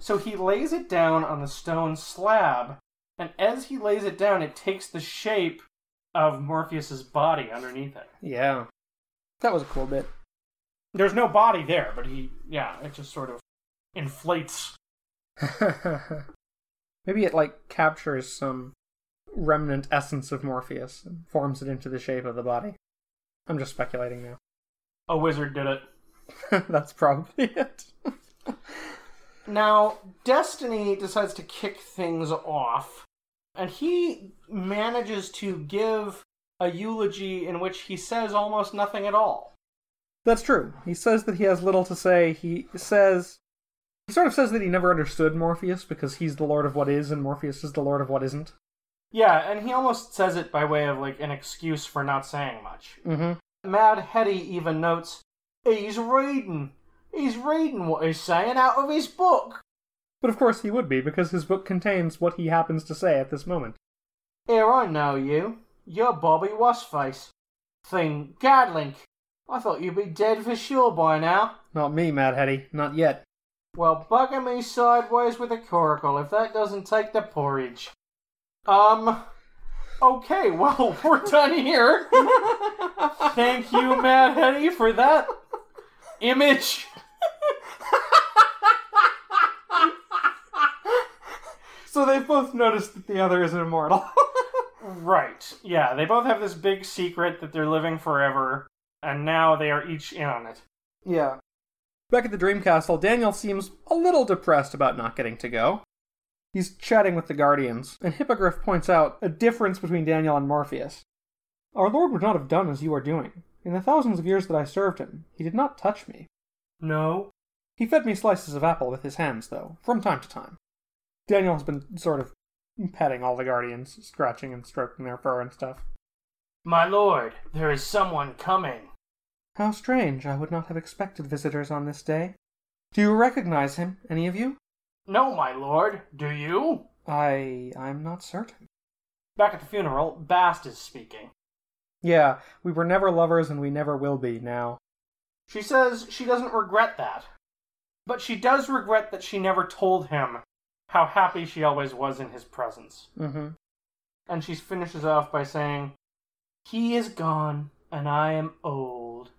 Speaker 1: So he lays it down on the stone slab, and as he lays it down, it takes the shape of Morpheus's body underneath it.
Speaker 2: Yeah. That was a cool bit.
Speaker 1: There's no body there, but he, yeah, it just sort of inflates.
Speaker 2: Maybe it like captures some remnant essence of Morpheus and forms it into the shape of the body. I'm just speculating now.
Speaker 1: A wizard did it.
Speaker 2: That's probably it.
Speaker 1: Now, Destiny decides to kick things off, and he manages to give a eulogy in which he says almost nothing at all.
Speaker 2: That's true. He says that he has little to say. He says. He sort of says that he never understood Morpheus because he's the Lord of what is and Morpheus is the Lord of what isn't.
Speaker 1: Yeah, and he almost says it by way of like an excuse for not saying much.
Speaker 2: Mm-hmm.
Speaker 1: Mad Hetty even notes, he's reading. He's reading what he's saying out of his book.
Speaker 2: But of course he would be because his book contains what he happens to say at this moment.
Speaker 1: Here, I know you. You're Bobby Wastface. Thing, Gadling. I thought you'd be dead for sure by now.
Speaker 2: Not me, Mad Hetty. Not yet.
Speaker 1: Well, bugger me sideways with a coracle if that doesn't take the porridge. Um. Okay, well, we're done here. Thank you, Mad Hetty, for that image.
Speaker 2: So they've both noticed that the other is immortal.
Speaker 1: Right. Yeah, they both have this big secret that they're living forever, and now they are each in on it.
Speaker 2: yeah. Back at the Dream Castle, Daniel seems a little depressed about not getting to go. He's chatting with the Guardians, and Hippogriff points out a difference between Daniel and Morpheus. Our Lord would not have done as you are doing. In the thousands of years that I served him, he did not touch me.
Speaker 1: No.
Speaker 2: He fed me slices of apple with his hands, though, from time to time. Daniel has been sort of petting all the Guardians, scratching and stroking their fur and stuff.
Speaker 1: My lord, there is someone coming.
Speaker 2: How strange, I would not have expected visitors on this day. Do you recognize him, any of you?
Speaker 1: No, my lord, do you?
Speaker 2: I. I'm not certain.
Speaker 1: Back at the funeral, Bast is speaking.
Speaker 2: Yeah, we were never lovers and we never will be now.
Speaker 1: She says she doesn't regret that. But she does regret that she never told him how happy she always was in his presence.
Speaker 2: Mm hmm.
Speaker 1: And she finishes off by saying, He is gone, and I am old.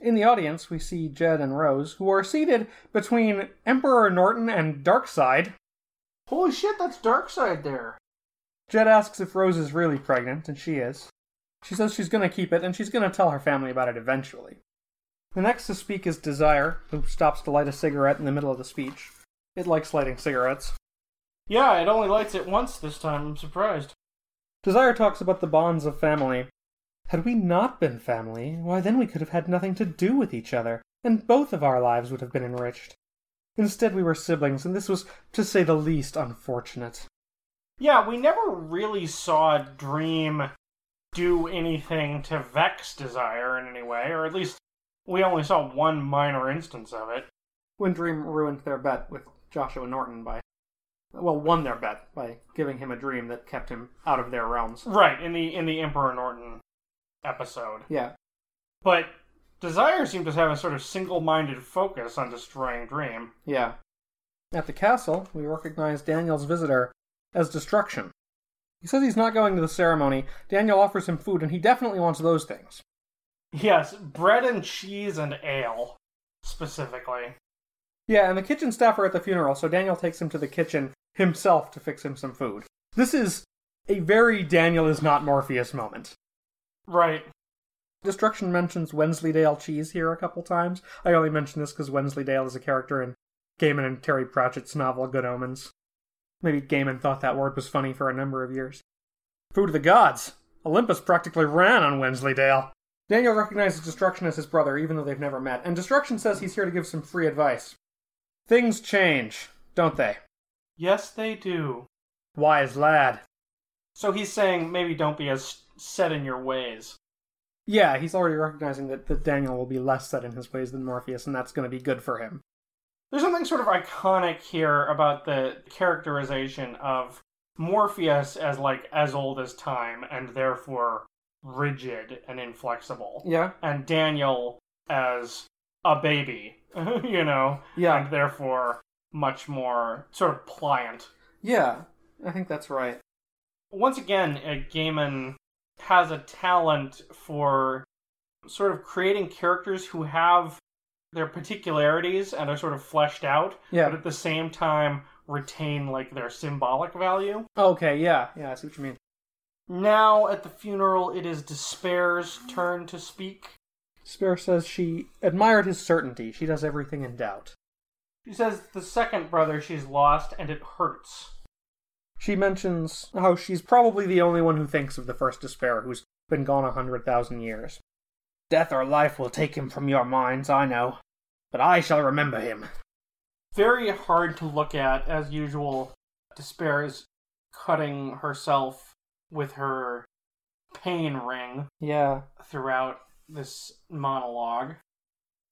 Speaker 2: In the audience, we see Jed and Rose, who are seated between Emperor Norton and Darkseid.
Speaker 1: Holy shit, that's Darkseid there.
Speaker 2: Jed asks if Rose is really pregnant, and she is. She says she's going to keep it, and she's going to tell her family about it eventually. The next to speak is Desire, who stops to light a cigarette in the middle of the speech. It likes lighting cigarettes.
Speaker 1: Yeah, it only lights it once this time. I'm surprised.
Speaker 2: Desire talks about the bonds of family. Had we not been family, why then we could have had nothing to do with each other, and both of our lives would have been enriched. Instead, we were siblings, and this was, to say the least, unfortunate.
Speaker 1: Yeah, we never really saw Dream do anything to vex Desire in any way, or at least we only saw one minor instance of it.
Speaker 2: When Dream ruined their bet with Joshua Norton by well, won their bet by giving him a dream that kept him out of their realms.
Speaker 1: Right, in the in the Emperor Norton episode.
Speaker 2: Yeah.
Speaker 1: But Desire seemed to have a sort of single-minded focus on destroying Dream.
Speaker 2: Yeah. At the castle, we recognize Daniel's visitor as Destruction. He says he's not going to the ceremony. Daniel offers him food, and he definitely wants those things.
Speaker 1: Yes, bread and cheese and ale, specifically.
Speaker 2: Yeah, and the kitchen staff are at the funeral, so Daniel takes him to the kitchen himself to fix him some food. This is a very Daniel is not Morpheus moment.
Speaker 1: Right.
Speaker 2: Destruction mentions Wensleydale cheese here a couple times. I only mention this because Wensleydale is a character in Gaiman and Terry Pratchett's novel Good Omens. Maybe Gaiman thought that word was funny for a number of years. Food of the gods! Olympus practically ran on Wensleydale. Daniel recognizes Destruction as his brother, even though they've never met, and Destruction says he's here to give some free advice. Things change, don't they?
Speaker 1: Yes, they do.
Speaker 2: Wise lad.
Speaker 1: So he's saying maybe don't be as set in your ways.
Speaker 2: Yeah, he's already recognizing that, that Daniel will be less set in his ways than Morpheus, and that's going to be good for him.
Speaker 1: There's something sort of iconic here about the characterization of Morpheus as like as old as time and therefore rigid and inflexible.
Speaker 2: Yeah.
Speaker 1: And Daniel as a baby, you know,
Speaker 2: Yeah.
Speaker 1: and therefore much more sort of pliant.
Speaker 2: Yeah, I think that's right.
Speaker 1: Once again, uh, Gaiman has a talent for sort of creating characters who have their particularities and are sort of fleshed out,
Speaker 2: yeah.
Speaker 1: but at the same time retain like their symbolic value.
Speaker 2: Okay, yeah, yeah, I see what you mean.
Speaker 1: Now at the funeral, it is Despair's turn to speak.
Speaker 2: Spare says she admired his certainty. She does everything in doubt.
Speaker 1: She says the second brother she's lost and it hurts.
Speaker 2: She mentions how she's probably the only one who thinks of the first despair who's been gone a hundred thousand years. Death or life will take him from your minds, I know. But I shall remember him.
Speaker 1: Very hard to look at, as usual. Despair is cutting herself with her pain ring
Speaker 2: Yeah.
Speaker 1: throughout this monologue.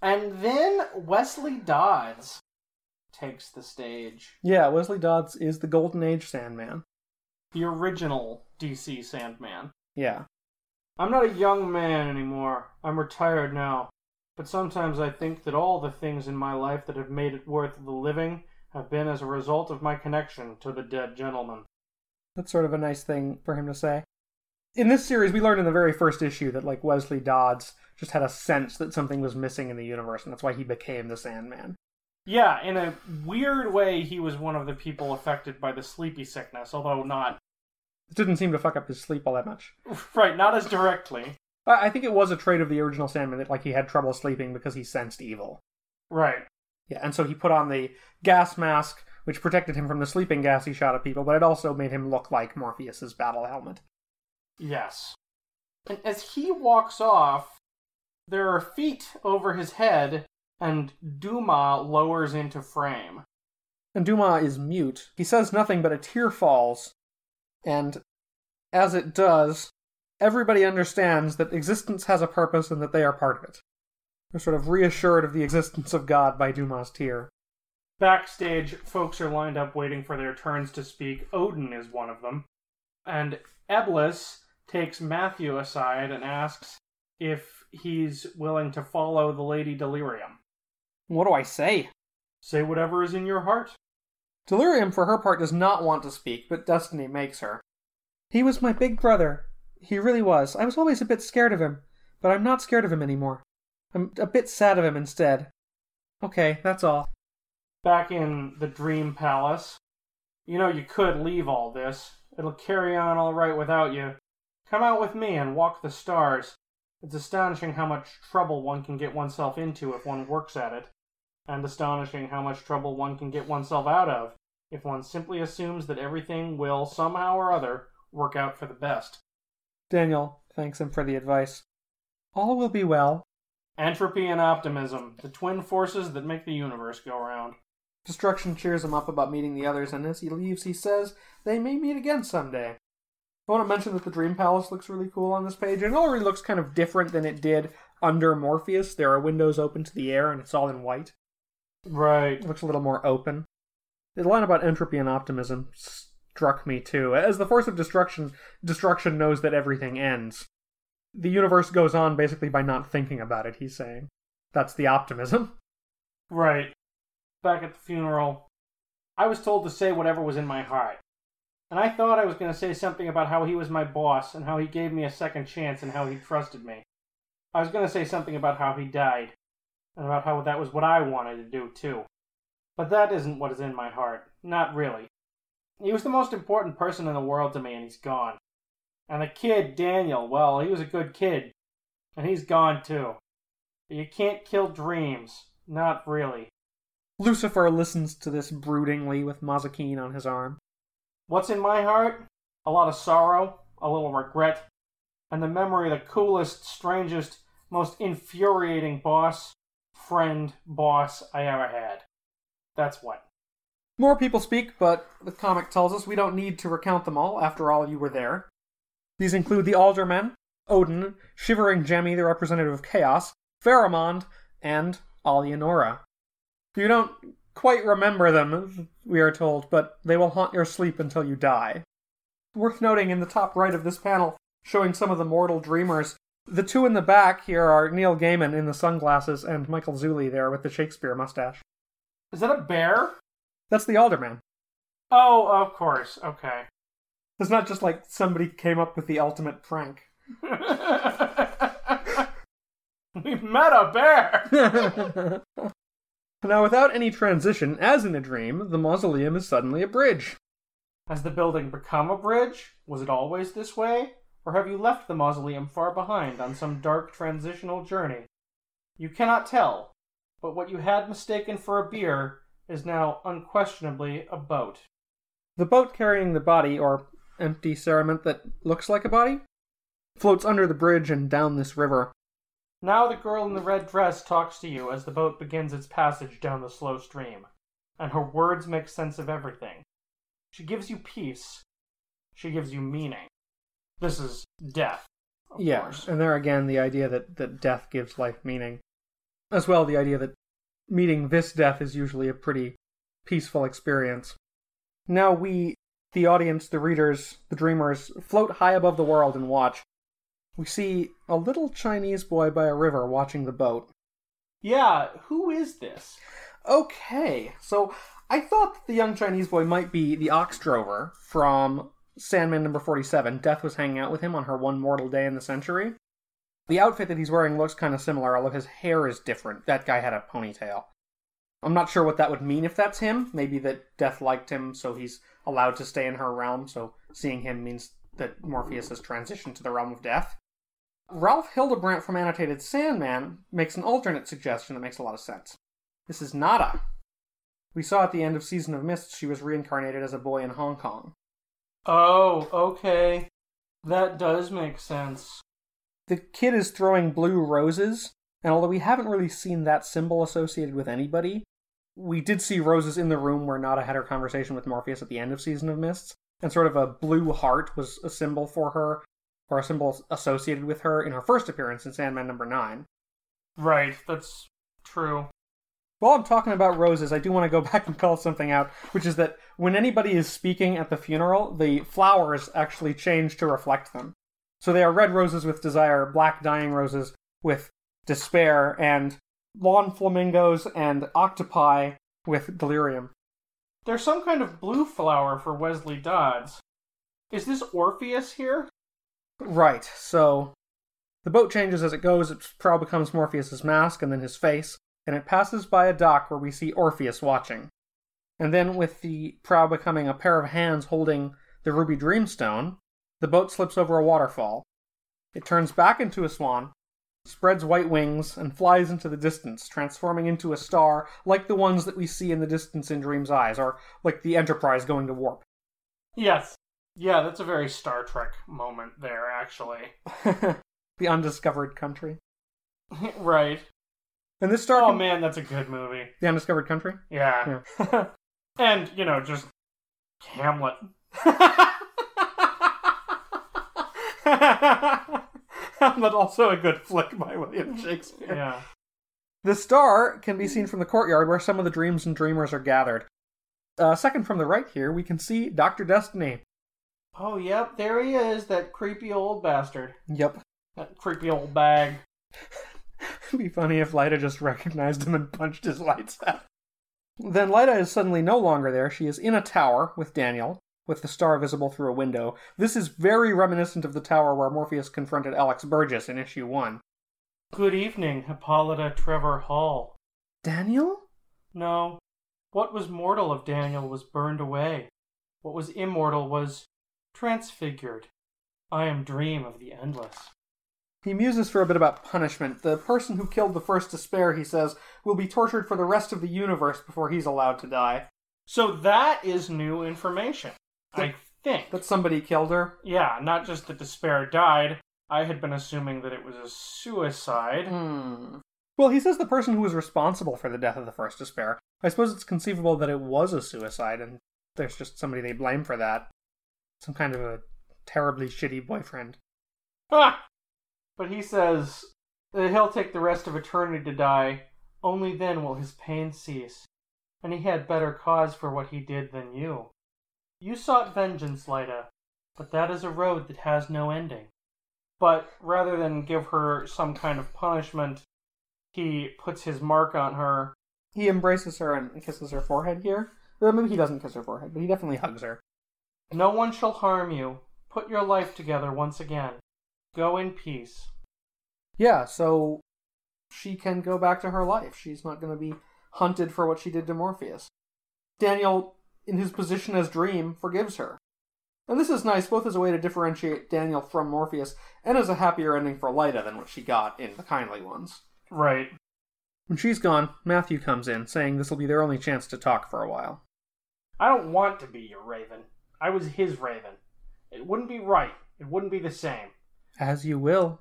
Speaker 1: And then Wesley Dodds takes the stage.
Speaker 2: Yeah, Wesley Dodds is the Golden Age Sandman.
Speaker 1: The original DC Sandman.
Speaker 2: Yeah.
Speaker 1: I'm not a young man anymore. I'm retired now. But sometimes I think that all the things in my life that have made it worth the living have been as a result of my connection to the dead gentleman.
Speaker 2: That's sort of a nice thing for him to say. In this series, we learned in the very first issue that, like, Wesley Dodds just had a sense that something was missing in the universe, and that's why he became the Sandman.
Speaker 1: Yeah, in a weird way, he was one of the people affected by the sleepy sickness, although not.
Speaker 2: It didn't seem to fuck up his sleep all that much.
Speaker 1: Right, not as directly.
Speaker 2: I think it was a trait of the original Sandman that, like, he had trouble sleeping because he sensed evil.
Speaker 1: Right.
Speaker 2: Yeah, and so he put on the gas mask, which protected him from the sleeping gas he shot at people, but it also made him look like Morpheus's battle helmet.
Speaker 1: Yes. And as he walks off, there are feet over his head, and Duma lowers into frame.
Speaker 2: And Dumas is mute. He says nothing, but a tear falls. And as it does, everybody understands that existence has a purpose and that they are part of it. They're sort of reassured of the existence of God by Duma's tear.
Speaker 1: Backstage, folks are lined up waiting for their turns to speak. Odin is one of them. And Eblis takes Matthew aside and asks if he's willing to follow the Lady Delirium.
Speaker 2: What do I say?
Speaker 1: Say whatever is in your heart.
Speaker 2: Delirium, for her part, does not want to speak, but destiny makes her. He was my big brother, He really was. I was always a bit scared of him, but I'm not scared of him anymore. I'm a bit sad of him instead. Okay, that's all.
Speaker 1: Back in the Dream Palace. You know, you could leave all this. It'll carry on all right without you. Come out with me and walk the stars. It's astonishing how much trouble one can get oneself into if one works at it, and astonishing how much trouble one can get oneself out of if one simply assumes that everything will, somehow or other, work out for the best.
Speaker 2: Daniel thanks him for the advice. All will be well.
Speaker 1: Entropy and optimism, the twin forces that make the universe go round.
Speaker 2: Destruction cheers him up about meeting the others, and as he leaves, he says they may meet again someday. I want to mention that the Dream Palace looks really cool on this page, and it already looks kind of different than it did under Morpheus. There are windows open to the air, and it's all in white.
Speaker 1: Right.
Speaker 2: It looks a little more open. The line about entropy and optimism struck me too. As the force of destruction, destruction knows that everything ends. The universe goes on basically by not thinking about it. He's saying that's the optimism.
Speaker 1: Right. Back at the funeral, I was told to say whatever was in my heart. And I thought I was going to say something about how he was my boss and how he gave me a second chance and how he trusted me. I was going to say something about how he died and about how that was what I wanted to do too. But that isn't what is in my heart. Not really. He was the most important person in the world to me and he's gone. And the kid, Daniel, well, he was a good kid. And he's gone too. But you can't kill dreams. Not really.
Speaker 2: Lucifer listens to this broodingly with Mazikeen on his arm.
Speaker 1: What's in my heart? A lot of sorrow, a little regret, and the memory of the coolest, strangest, most infuriating boss, friend, boss I ever had. That's what.
Speaker 2: More people speak, but the comic tells us we don't need to recount them all. After all, you were there. These include the Aldermen, Odin, Shivering Jemmy, the representative of Chaos, Pharamond, and Alienora. You don't quite remember them, we are told, but they will haunt your sleep until you die. Worth noting in the top right of this panel, showing some of the mortal dreamers, the two in the back here are Neil Gaiman in the sunglasses and Michael Zulli there with the Shakespeare mustache.
Speaker 1: Is that a bear?
Speaker 2: That's the Alderman.
Speaker 1: Oh, of course. Okay.
Speaker 2: It's not just like somebody came up with the ultimate prank.
Speaker 1: we met a bear!
Speaker 2: now, without any transition, as in a dream, the mausoleum is suddenly a bridge.
Speaker 1: Has the building become a bridge? Was it always this way? Or have you left the mausoleum far behind on some dark transitional journey? You cannot tell, but what you had mistaken for a beer is now unquestionably a boat.
Speaker 2: The boat carrying the body, or empty cerement that looks like a body, floats under the bridge and down this river.
Speaker 1: Now the girl in the red dress talks to you as the boat begins its passage down the slow stream, and her words make sense of everything. She gives you peace. She gives you meaning. This is death. Of
Speaker 2: yeah,
Speaker 1: course.
Speaker 2: and there again, the idea that, that death gives life meaning. As well, the idea that meeting this death is usually a pretty peaceful experience. Now we, the audience, the readers, the dreamers, float high above the world and watch. We see a little Chinese boy by a river watching the boat.
Speaker 1: Yeah, who is this?
Speaker 2: Okay, so I thought that the young Chinese boy might be the ox drover from Sandman number 47. Death was hanging out with him on her one mortal day in the century. The outfit that he's wearing looks kind of similar, although his hair is different. That guy had a ponytail. I'm not sure what that would mean if that's him. Maybe that Death liked him, so he's allowed to stay in her realm, so seeing him means that Morpheus has transitioned to the realm of death. Ralf Hildebrandt from Annotated Sandman makes an alternate suggestion that makes a lot of sense. This is Nada. We saw at the end of Season of Mist she was reincarnated as a boy in Hong Kong.
Speaker 1: Oh, okay. That does make sense.
Speaker 2: The kid is throwing blue roses, and although we haven't really seen that symbol associated with anybody, we did see roses in the room where Nada had her conversation with Morpheus at the end of Season of Mists, and sort of a blue heart was a symbol for her, or a symbol associated with her in her first appearance in Sandman number 9.
Speaker 1: Right, that's true.
Speaker 2: While I'm talking about roses, I do want to go back and call something out, which is that when anybody is speaking at the funeral, the flowers actually change to reflect them. So they are red roses with desire, black dying roses with despair, and lawn flamingos and octopi with delirium.
Speaker 1: There's some kind of blue flower for Wesley Dodds. Is this Orpheus here?
Speaker 2: Right, so the boat changes as it goes. Its prow becomes Morpheus's mask and then his face, and it passes by a dock where we see Orpheus watching. And then, with the prow becoming a pair of hands holding the ruby dreamstone, the boat slips over a waterfall. It turns back into a swan, spreads white wings, and flies into the distance, transforming into a star like the ones that we see in the distance in Dream's eyes, or like the Enterprise going to warp.
Speaker 1: Yes. Yeah, that's a very Star Trek moment there, actually.
Speaker 2: the undiscovered country.
Speaker 1: right.
Speaker 2: And this star.
Speaker 1: Oh
Speaker 2: can-
Speaker 1: man, that's a good movie.
Speaker 2: The undiscovered country.
Speaker 1: Yeah. and, you know, just Hamlet.
Speaker 2: but also a good flick by William Shakespeare.
Speaker 1: Yeah.
Speaker 2: The star can be seen from the courtyard where some of the dreams and dreamers are gathered. Uh, second from the right here, we can see Dr. Destiny.
Speaker 1: Oh, yep, there he is, that creepy old bastard.
Speaker 2: Yep.
Speaker 1: That creepy old bag.
Speaker 2: It'd be funny if Lyda just recognized him and punched his lights out. Then Lyda is suddenly no longer there. She is in a tower with Daniel, with the star visible through a window. This is very reminiscent of the tower where Morpheus confronted Alex Burgess in issue one.
Speaker 1: Good evening, Hippolyta Trevor Hall.
Speaker 2: Daniel?
Speaker 1: No, what was mortal of Daniel was burned away. What was immortal was transfigured. I am dream of the endless.
Speaker 2: He muses for a bit about punishment. The person who killed the first despair, he says, will be tortured for the rest of the universe before he's allowed to die.
Speaker 1: So that is new information. I think.
Speaker 2: That somebody killed her.
Speaker 1: Yeah, not just that despair died. I had been assuming that it was a suicide.
Speaker 2: Hmm. Well, he says the person who was responsible for the death of the first despair. I suppose it's conceivable that it was a suicide, and there's just somebody they blame for that. Some kind of a terribly shitty boyfriend.
Speaker 1: Ah! But he says that he'll take the rest of eternity to die. Only then will his pain cease. And he had better cause for what he did than you. You sought vengeance, Lyda, but that is a road that has no ending. But rather than give her some kind of punishment, he puts his mark on her.
Speaker 2: He embraces her and kisses her forehead here. Well, maybe he doesn't kiss her forehead, but he definitely hugs her.
Speaker 1: No one shall harm you. Put your life together once again. Go in peace.
Speaker 2: Yeah, so she can go back to her life. She's not going to be hunted for what she did to Morpheus. Daniel, in his position as Dream, forgives her. And this is nice both as a way to differentiate Daniel from Morpheus and as a happier ending for Lyda than what she got in the Kindly Ones.
Speaker 1: Right.
Speaker 2: When she's gone, Matthew comes in, saying this will be their only chance to talk for a while.
Speaker 1: I don't want to be your raven. I was his raven. It wouldn't be right. It wouldn't be the same.
Speaker 2: As you will.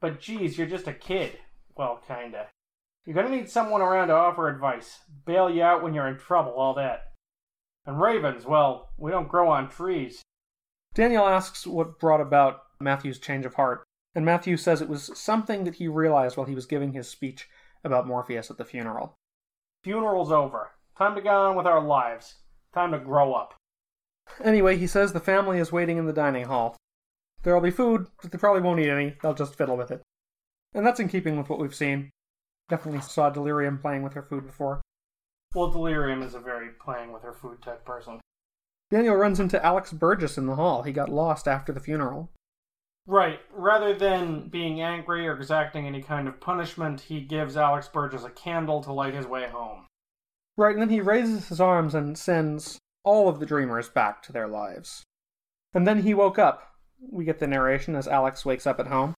Speaker 1: But geez, you're just a kid. Well, kinda. You're gonna need someone around to offer advice, bail you out when you're in trouble, all that. And ravens, well, we don't grow on trees.
Speaker 2: Daniel asks what brought about Matthew's change of heart, and Matthew says it was something that he realized while he was giving his speech about Morpheus at the funeral.
Speaker 1: Funeral's over. Time to go on with our lives. Time to grow up.
Speaker 2: Anyway, he says the family is waiting in the dining hall. There'll be food, but they probably won't eat any. They'll just fiddle with it. And that's in keeping with what we've seen. Definitely saw Delirium playing with her food before.
Speaker 1: Well, Delirium is a very playing with her food type person.
Speaker 2: Daniel runs into Alex Burgess in the hall. He got lost after the funeral.
Speaker 1: Right. Rather than being angry or exacting any kind of punishment, he gives Alex Burgess a candle to light his way home.
Speaker 2: Right, and then he raises his arms and sends all of the dreamers back to their lives. And then he woke up. We get the narration as Alex wakes up at home.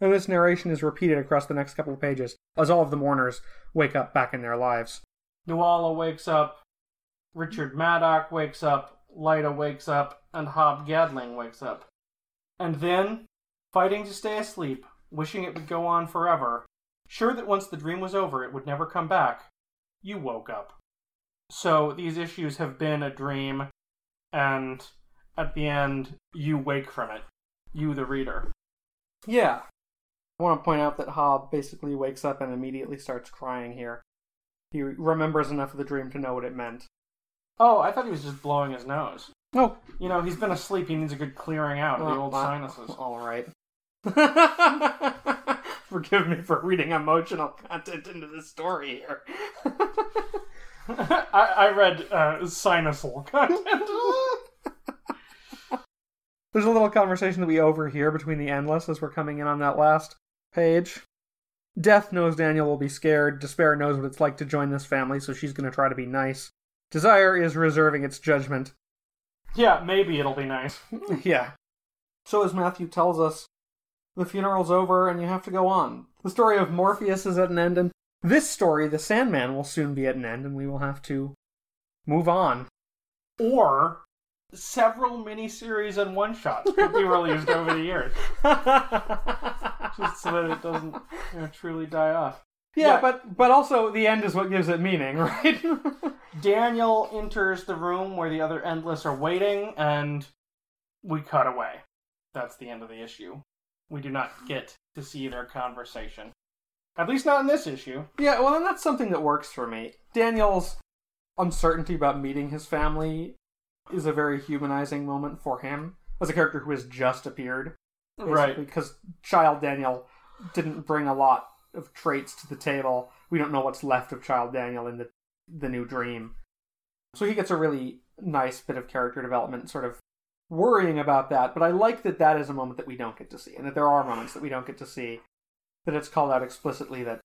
Speaker 2: And this narration is repeated across the next couple of pages as all of the mourners wake up back in their lives.
Speaker 1: Nuala wakes up, Richard Madoc wakes up, Lyda wakes up, and Hob Gadling wakes up. And then, fighting to stay asleep, wishing it would go on forever, sure that once the dream was over it would never come back, you woke up. So these issues have been a dream, and at the end, you wake from it. You, the reader.
Speaker 2: Yeah. I want to point out that Hob basically wakes up and immediately starts crying here. He remembers enough of the dream to know what it meant.
Speaker 1: Oh, I thought he was just blowing his nose.
Speaker 2: Oh,
Speaker 1: You know, he's been asleep. He needs a good clearing out of the old sinuses.
Speaker 2: All right. Forgive me for reading emotional content into this story here.
Speaker 1: I, I read uh, sinusal content.
Speaker 2: There's a little conversation that we overhear between the Endless as we're coming in on that last page. Death knows Daniel will be scared. Despair knows what it's like to join this family, so she's going to try to be nice. Desire is reserving its judgment.
Speaker 1: Yeah, maybe it'll be nice.
Speaker 2: yeah. So, as Matthew tells us, the funeral's over and you have to go on. The story of Morpheus is at an end, and this story, The Sandman, will soon be at an end, and we will have to move on.
Speaker 1: Or several miniseries and one shots could be released over the years, just so that it doesn't you know, truly die off.
Speaker 2: Yeah,
Speaker 1: Yeah.
Speaker 2: but but also the end is what gives it meaning, right?
Speaker 1: Daniel enters the room where the other Endless are waiting, and we cut away. That's the end of the issue. We do not get to see their conversation. At least not in this issue.
Speaker 2: yeah, well, and that's something that works for me. Daniel's uncertainty about meeting his family is a very humanizing moment for him as a character who has just appeared.
Speaker 1: Right.
Speaker 2: Because child Daniel didn't bring a lot of traits to the table. We don't know what's left of child Daniel in the the new dream. So he gets a really nice bit of character development, sort of worrying about that. But I like that that is a moment that we don't get to see, and that there are moments that we don't get to see. That it's called out explicitly that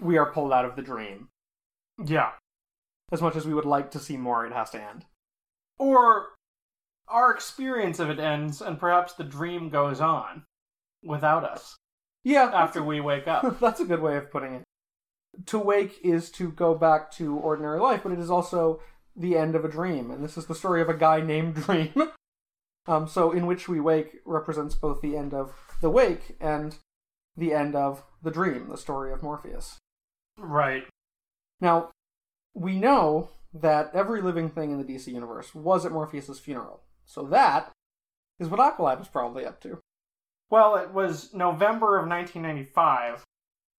Speaker 2: we are pulled out of the dream.
Speaker 1: Yeah.
Speaker 2: As much as we would like to see more, it has to end.
Speaker 1: Or our experience of it ends, and perhaps the dream goes on without us
Speaker 2: Yeah,
Speaker 1: after we wake up.
Speaker 2: That's a good way of putting it. To wake is to go back to ordinary life, but it is also the end of a dream, and this is the story of a guy named Dream. um, so, in which we wake represents both the end of the wake and the end of the dream, the story of Morpheus.
Speaker 1: Right.
Speaker 2: Now, we know that every living thing in the DC universe was at Morpheus's funeral, so that is what Aqualad was probably up to.
Speaker 1: Well, it was November of 1995,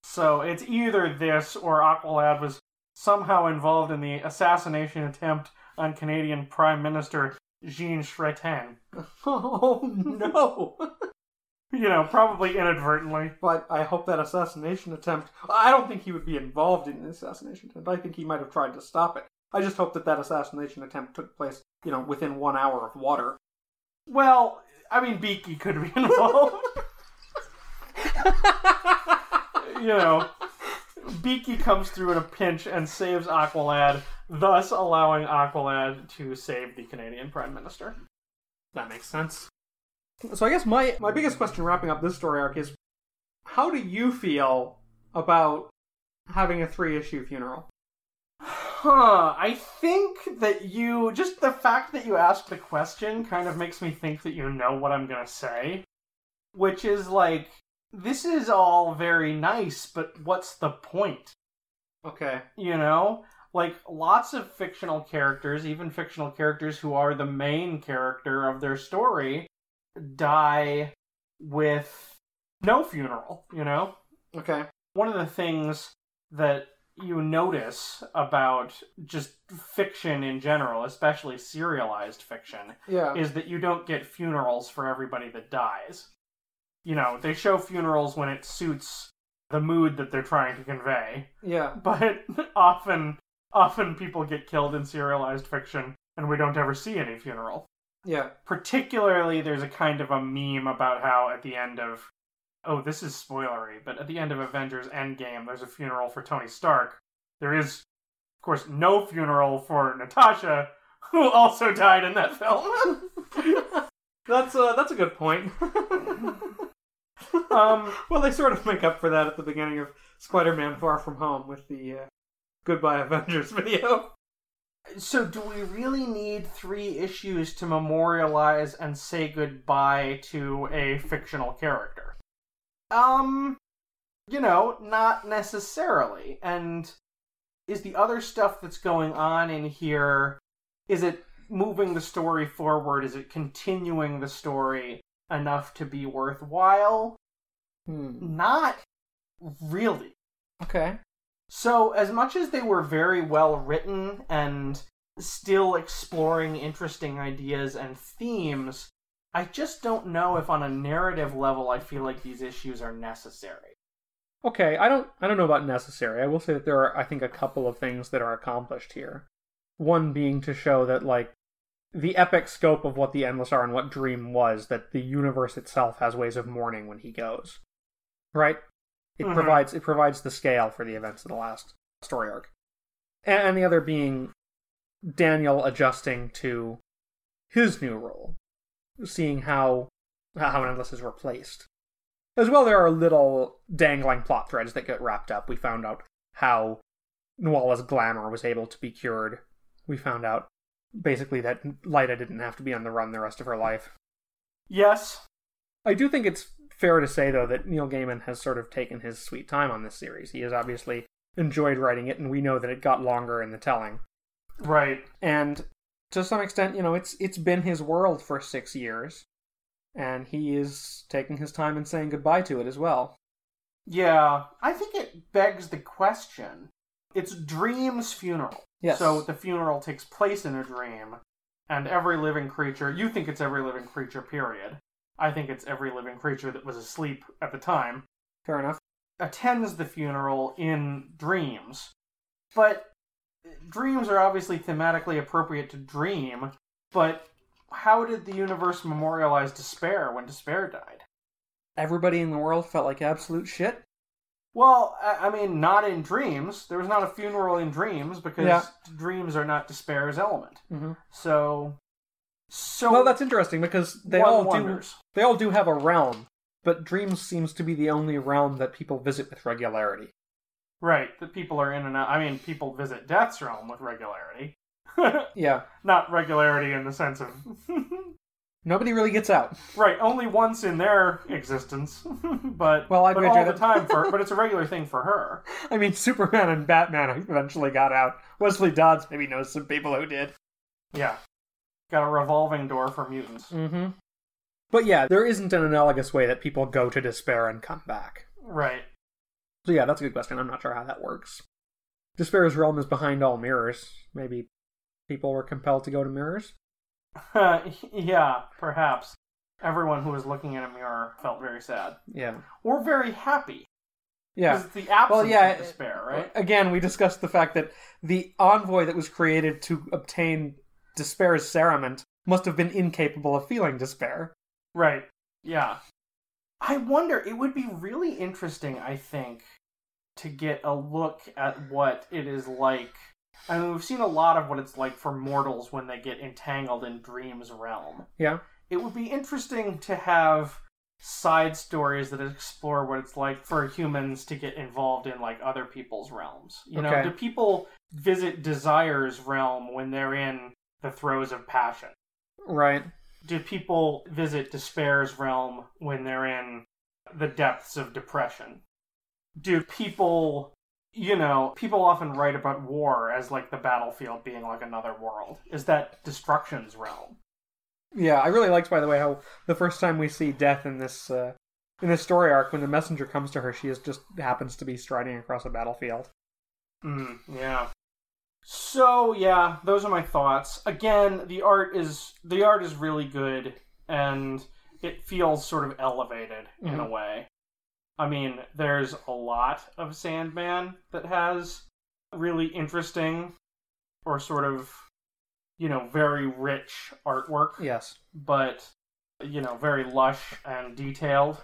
Speaker 1: so it's either this or Aqualad was somehow involved in the assassination attempt on Canadian Prime Minister Jean Chrétien.
Speaker 2: Oh no!
Speaker 1: You know, probably inadvertently.
Speaker 2: But I hope that assassination attempt. I don't think he would be involved in the assassination attempt. I think he might have tried to stop it. I just hope that that assassination attempt took place, you know, within one hour of water.
Speaker 1: Well, I mean, Beaky could be involved. you know, Beaky comes through in a pinch and saves Aqualad, thus allowing Aqualad to save the Canadian Prime Minister.
Speaker 2: That makes sense. So I guess my my biggest question wrapping up this story arc is, how do you feel about having a three issue funeral?
Speaker 1: Huh, I think that you, just the fact that you asked the question kind of makes me think that you know what I'm gonna say. Which is like, this is all very nice, but what's the point?
Speaker 2: Okay.
Speaker 1: You know? Like, lots of fictional characters, even fictional characters who are the main character of their story, die with no funeral, you know?
Speaker 2: Okay.
Speaker 1: one of the things that you notice about just fiction in general, especially serialized fiction,
Speaker 2: Yeah.
Speaker 1: is that you don't get funerals for everybody that dies. You know, they show funerals when it suits the mood that they're trying to convey,
Speaker 2: yeah.
Speaker 1: but often often people get killed in serialized fiction and we don't ever see any funeral.
Speaker 2: Yeah.
Speaker 1: Particularly there's a kind of a meme about how at the end of oh, this is spoilery, but at the end of Avengers Endgame, there's a funeral for Tony Stark. There is, of course, no funeral for Natasha, who also died in that film.
Speaker 2: That's uh that's a good point.
Speaker 1: um,
Speaker 2: well, they sort of make up for that at the beginning of Spider-Man: Far From Home with the uh, Goodbye Avengers video.
Speaker 1: So, do we really need three issues to memorialize and say goodbye to a fictional character? Um, you know, not necessarily. And is the other stuff that's going on in here is it moving the story forward? Is it continuing the story enough to be worthwhile?
Speaker 2: Hmm.
Speaker 1: Not really.
Speaker 2: Okay.
Speaker 1: So, as much as they were very well written and still exploring interesting ideas and themes, I just don't know if on a narrative level I feel like these issues are necessary.
Speaker 2: Okay, I don't I don't know about necessary. I will say that there are I think a couple of things that are accomplished here. One being to show that like the epic scope of what the endless are and what dream was that the universe itself has ways of mourning when he goes right it
Speaker 1: Mhm.
Speaker 2: provides it provides the scale for the events of the last story arc and, and the other being daniel adjusting to his new role seeing how how endless is replaced as well there are little dangling plot threads that get wrapped up we found out how Nuala's glamour was able to be cured. We found out basically that Lyda didn't have to be on the run the rest of her life.
Speaker 1: Yes.
Speaker 2: I do think it's fair to say, though, that Neil Gaiman has sort of taken his sweet time on this series. He has obviously enjoyed writing it, and we know that it got longer in the telling.
Speaker 1: Right.
Speaker 2: And to some extent, you know, it's it's been his world for six years, and he is taking his time and saying goodbye to it as well.
Speaker 1: Yeah. I think it begs the question. It's Dream's funeral.
Speaker 2: Yes.
Speaker 1: So the funeral takes place in a dream, and every living creature, you think it's every living creature, period. I think it's every living creature that was asleep at the time,
Speaker 2: Fair enough.
Speaker 1: attends the funeral in dreams. But dreams are obviously thematically appropriate to dream, but how did the universe memorialize despair when despair died?
Speaker 2: Everybody in the world felt like absolute shit.
Speaker 1: Well, I I mean, not in dreams. There was not a funeral in dreams because
Speaker 2: Yeah.
Speaker 1: dreams are not despair's element.
Speaker 2: Mm-hmm.
Speaker 1: So, so
Speaker 2: Well, that's interesting because they all do they all do have a realm, but Dreams seems to be the only realm that people visit with regularity.
Speaker 1: right that people are in and out. I mean, people visit Death's realm with regularity.
Speaker 2: Yeah.
Speaker 1: not regularity in the sense of
Speaker 2: Nobody really gets out.
Speaker 1: right only once in their existence, but
Speaker 2: Well, I'd
Speaker 1: but all the time for. But it's a regular thing for her.
Speaker 2: I mean, Superman and Batman eventually got out. Wesley Dodds maybe knows some people who did.
Speaker 1: Yeah, got a revolving door for mutants.
Speaker 2: Mm-hmm. But yeah, there isn't an analogous way that people go to despair and come back.
Speaker 1: Right.
Speaker 2: So yeah, that's a good question. I'm not sure how that works. Despair's realm is behind all mirrors. Maybe people were compelled to go to mirrors.
Speaker 1: yeah, perhaps. Everyone who was looking in a mirror felt very sad.
Speaker 2: Yeah.
Speaker 1: Or very happy.
Speaker 2: Yeah.
Speaker 1: Because the absence
Speaker 2: Well, yeah,
Speaker 1: of despair, right?
Speaker 2: Again, we discussed the fact that the envoy that was created to obtain despair's cerement must have been incapable of feeling despair.
Speaker 1: Right. Yeah. I wonder, it would be really interesting, I think, to get a look at what it is like. I mean, we've seen a lot of what it's like for mortals when they get entangled in Dream's realm.
Speaker 2: Yeah.
Speaker 1: It would be interesting to have side stories that explore what it's like for humans to get involved in like other people's realms. You know, do people visit Desire's realm when they're in the throes of passion?
Speaker 2: Right.
Speaker 1: do people visit despair's realm when they're in the depths of depression? Do people, you know, people often write about war as like the battlefield being like another world. Is that destruction's realm?
Speaker 2: Yeah, I really liked, by the way, how the first time we see Death in this uh, in this story arc, when the messenger comes to her, she is just happens to be striding across a battlefield.
Speaker 1: Mm, yeah. So yeah, those are my thoughts. Again, the art is the art is really good and it feels sort of elevated in mm-hmm.
Speaker 2: a
Speaker 1: way. I mean, there's a lot of Sandman that has really interesting or sort of you know, very rich artwork
Speaker 2: Yes.
Speaker 1: but you know, very lush and detailed.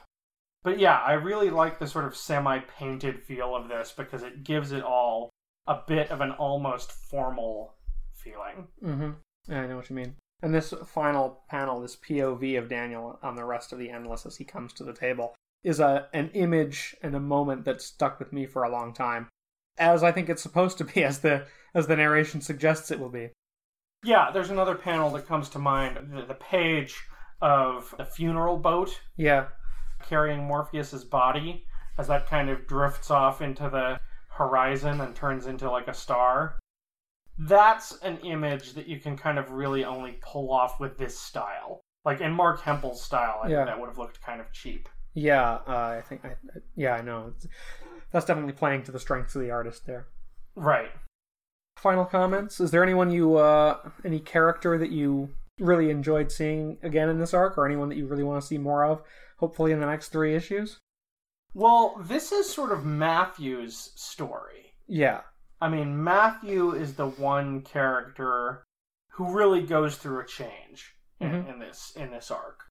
Speaker 1: But yeah, I really like the sort of semi-painted feel of this because it gives it all a bit of an almost formal feeling.
Speaker 2: Mm-hmm. Yeah, I know what you mean. And this final panel, this POV of Daniel on the rest of the Endless as he comes to the table, is a an image and a moment that stuck with me for a long time, as I think it's supposed to be, as the as the narration suggests it will be.
Speaker 1: Yeah, there's another panel that comes to mind, the, the page of the funeral boat
Speaker 2: Yeah,
Speaker 1: carrying Morpheus's body as that kind of drifts off into the horizon and turns into like a star. That's an image that you can kind of really only pull off with this style. Like in Marc Hempel's style, I
Speaker 2: Yeah.
Speaker 1: think that would have looked kind of cheap.
Speaker 2: yeah. Uh, I think. I, yeah, I know. It's, that's definitely playing to the strengths of the artist there.
Speaker 1: Right.
Speaker 2: Final comments. Is there anyone you, uh, any character that you really enjoyed seeing again in this arc, or anyone that you really want to see more of? Hopefully, in the next three issues.
Speaker 1: Well, this is sort of Matthew's story.
Speaker 2: Yeah.
Speaker 1: I mean, Matthew is the one character who really goes through a change in,
Speaker 2: Mhm.
Speaker 1: in this in this arc.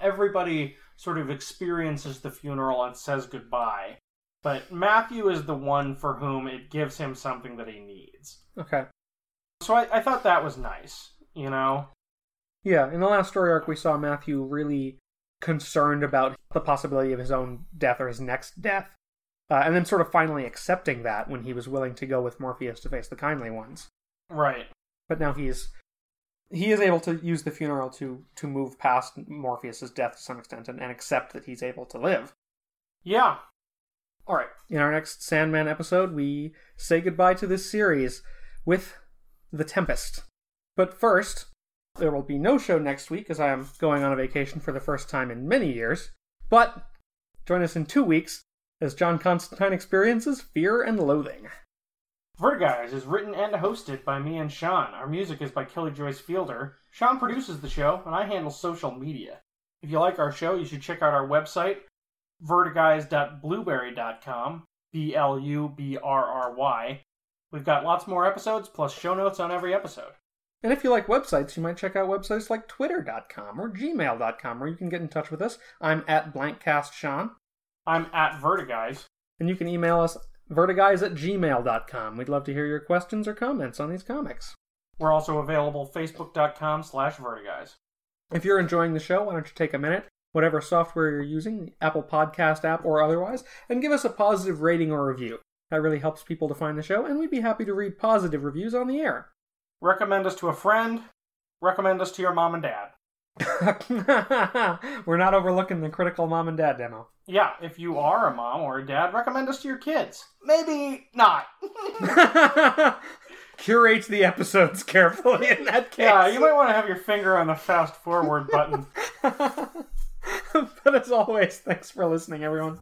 Speaker 1: Everybody sort of experiences the funeral and says goodbye, but Matthew is the one for whom it gives him something that he needs.
Speaker 2: Okay.
Speaker 1: So I, I thought that was nice, you know?
Speaker 2: Yeah, in the last story arc, we saw Matthew really concerned about the possibility of his own death or his next death, uh, and then sort of finally accepting that when he was willing to go with Morpheus to face the kindly ones.
Speaker 1: Right.
Speaker 2: But now he's he is able to use the funeral to to move past Morpheus's death to some extent and, and accept that he's able to live.
Speaker 1: Yeah. All right.
Speaker 2: In our next Sandman episode, we say goodbye to this series with The Tempest. But first, there will be no show next week as I am going on a vacation for the first time in many years. But join us in two weeks as John Constantine experiences fear and loathing.
Speaker 1: Vertiguys is written and hosted by me and Sean. Our music is by Kelly Joyce Fielder. Sean produces the show, and I handle social media. If you like our show, you should check out our website, vertiguys.blubrry.com. B L U B R R Y. We've got lots more episodes, plus show notes on every episode.
Speaker 2: And if you like websites, you might check out websites like twitter.com or gmail.com where you can get in touch with us. I'm at blankcastsean.
Speaker 1: I'm at Vertiguys.
Speaker 2: And you can email us vertiguys at gmail.com. We'd love to hear your questions or comments on these comics.
Speaker 1: We're also available facebook.com slash Vertiguys.
Speaker 2: If you're enjoying the show, why don't you take a minute, whatever software you're using, the Apple Podcast app or otherwise, and give us a positive rating or review. That really helps people to find the show, and we'd be happy to read positive reviews on the air.
Speaker 1: Recommend us to a friend. Recommend us to your mom and dad.
Speaker 2: We're not overlooking the critical mom and dad demo.
Speaker 1: Yeah, if you are a mom or a dad, recommend us to your kids. Maybe not.
Speaker 2: Curate the episodes carefully in that case.
Speaker 1: yeah, you might want to have your finger on the fast forward button.
Speaker 2: but as always, thanks for listening, everyone.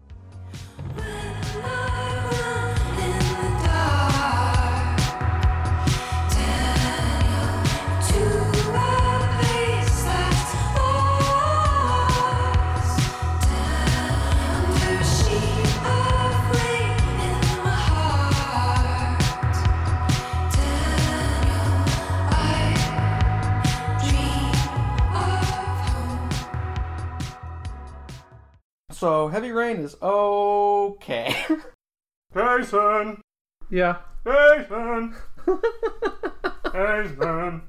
Speaker 2: So, heavy rain is okay.
Speaker 1: Jason!
Speaker 2: yeah.
Speaker 1: Jason! Jason!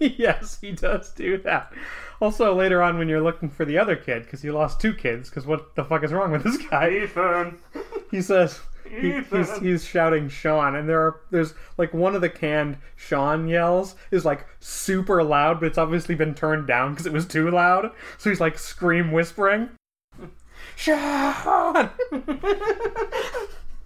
Speaker 2: yes, he does do that. Also, later on, when you're looking for the other kid, because you lost two kids, because what the fuck is wrong with this guy?
Speaker 1: Ethan!
Speaker 2: He says he, he's
Speaker 1: Ethan.
Speaker 2: he's shouting Sean, and there are there's like one of the canned Sean yells is like super loud, but it's obviously been turned down because it was too loud. So he's like scream whispering, Sean.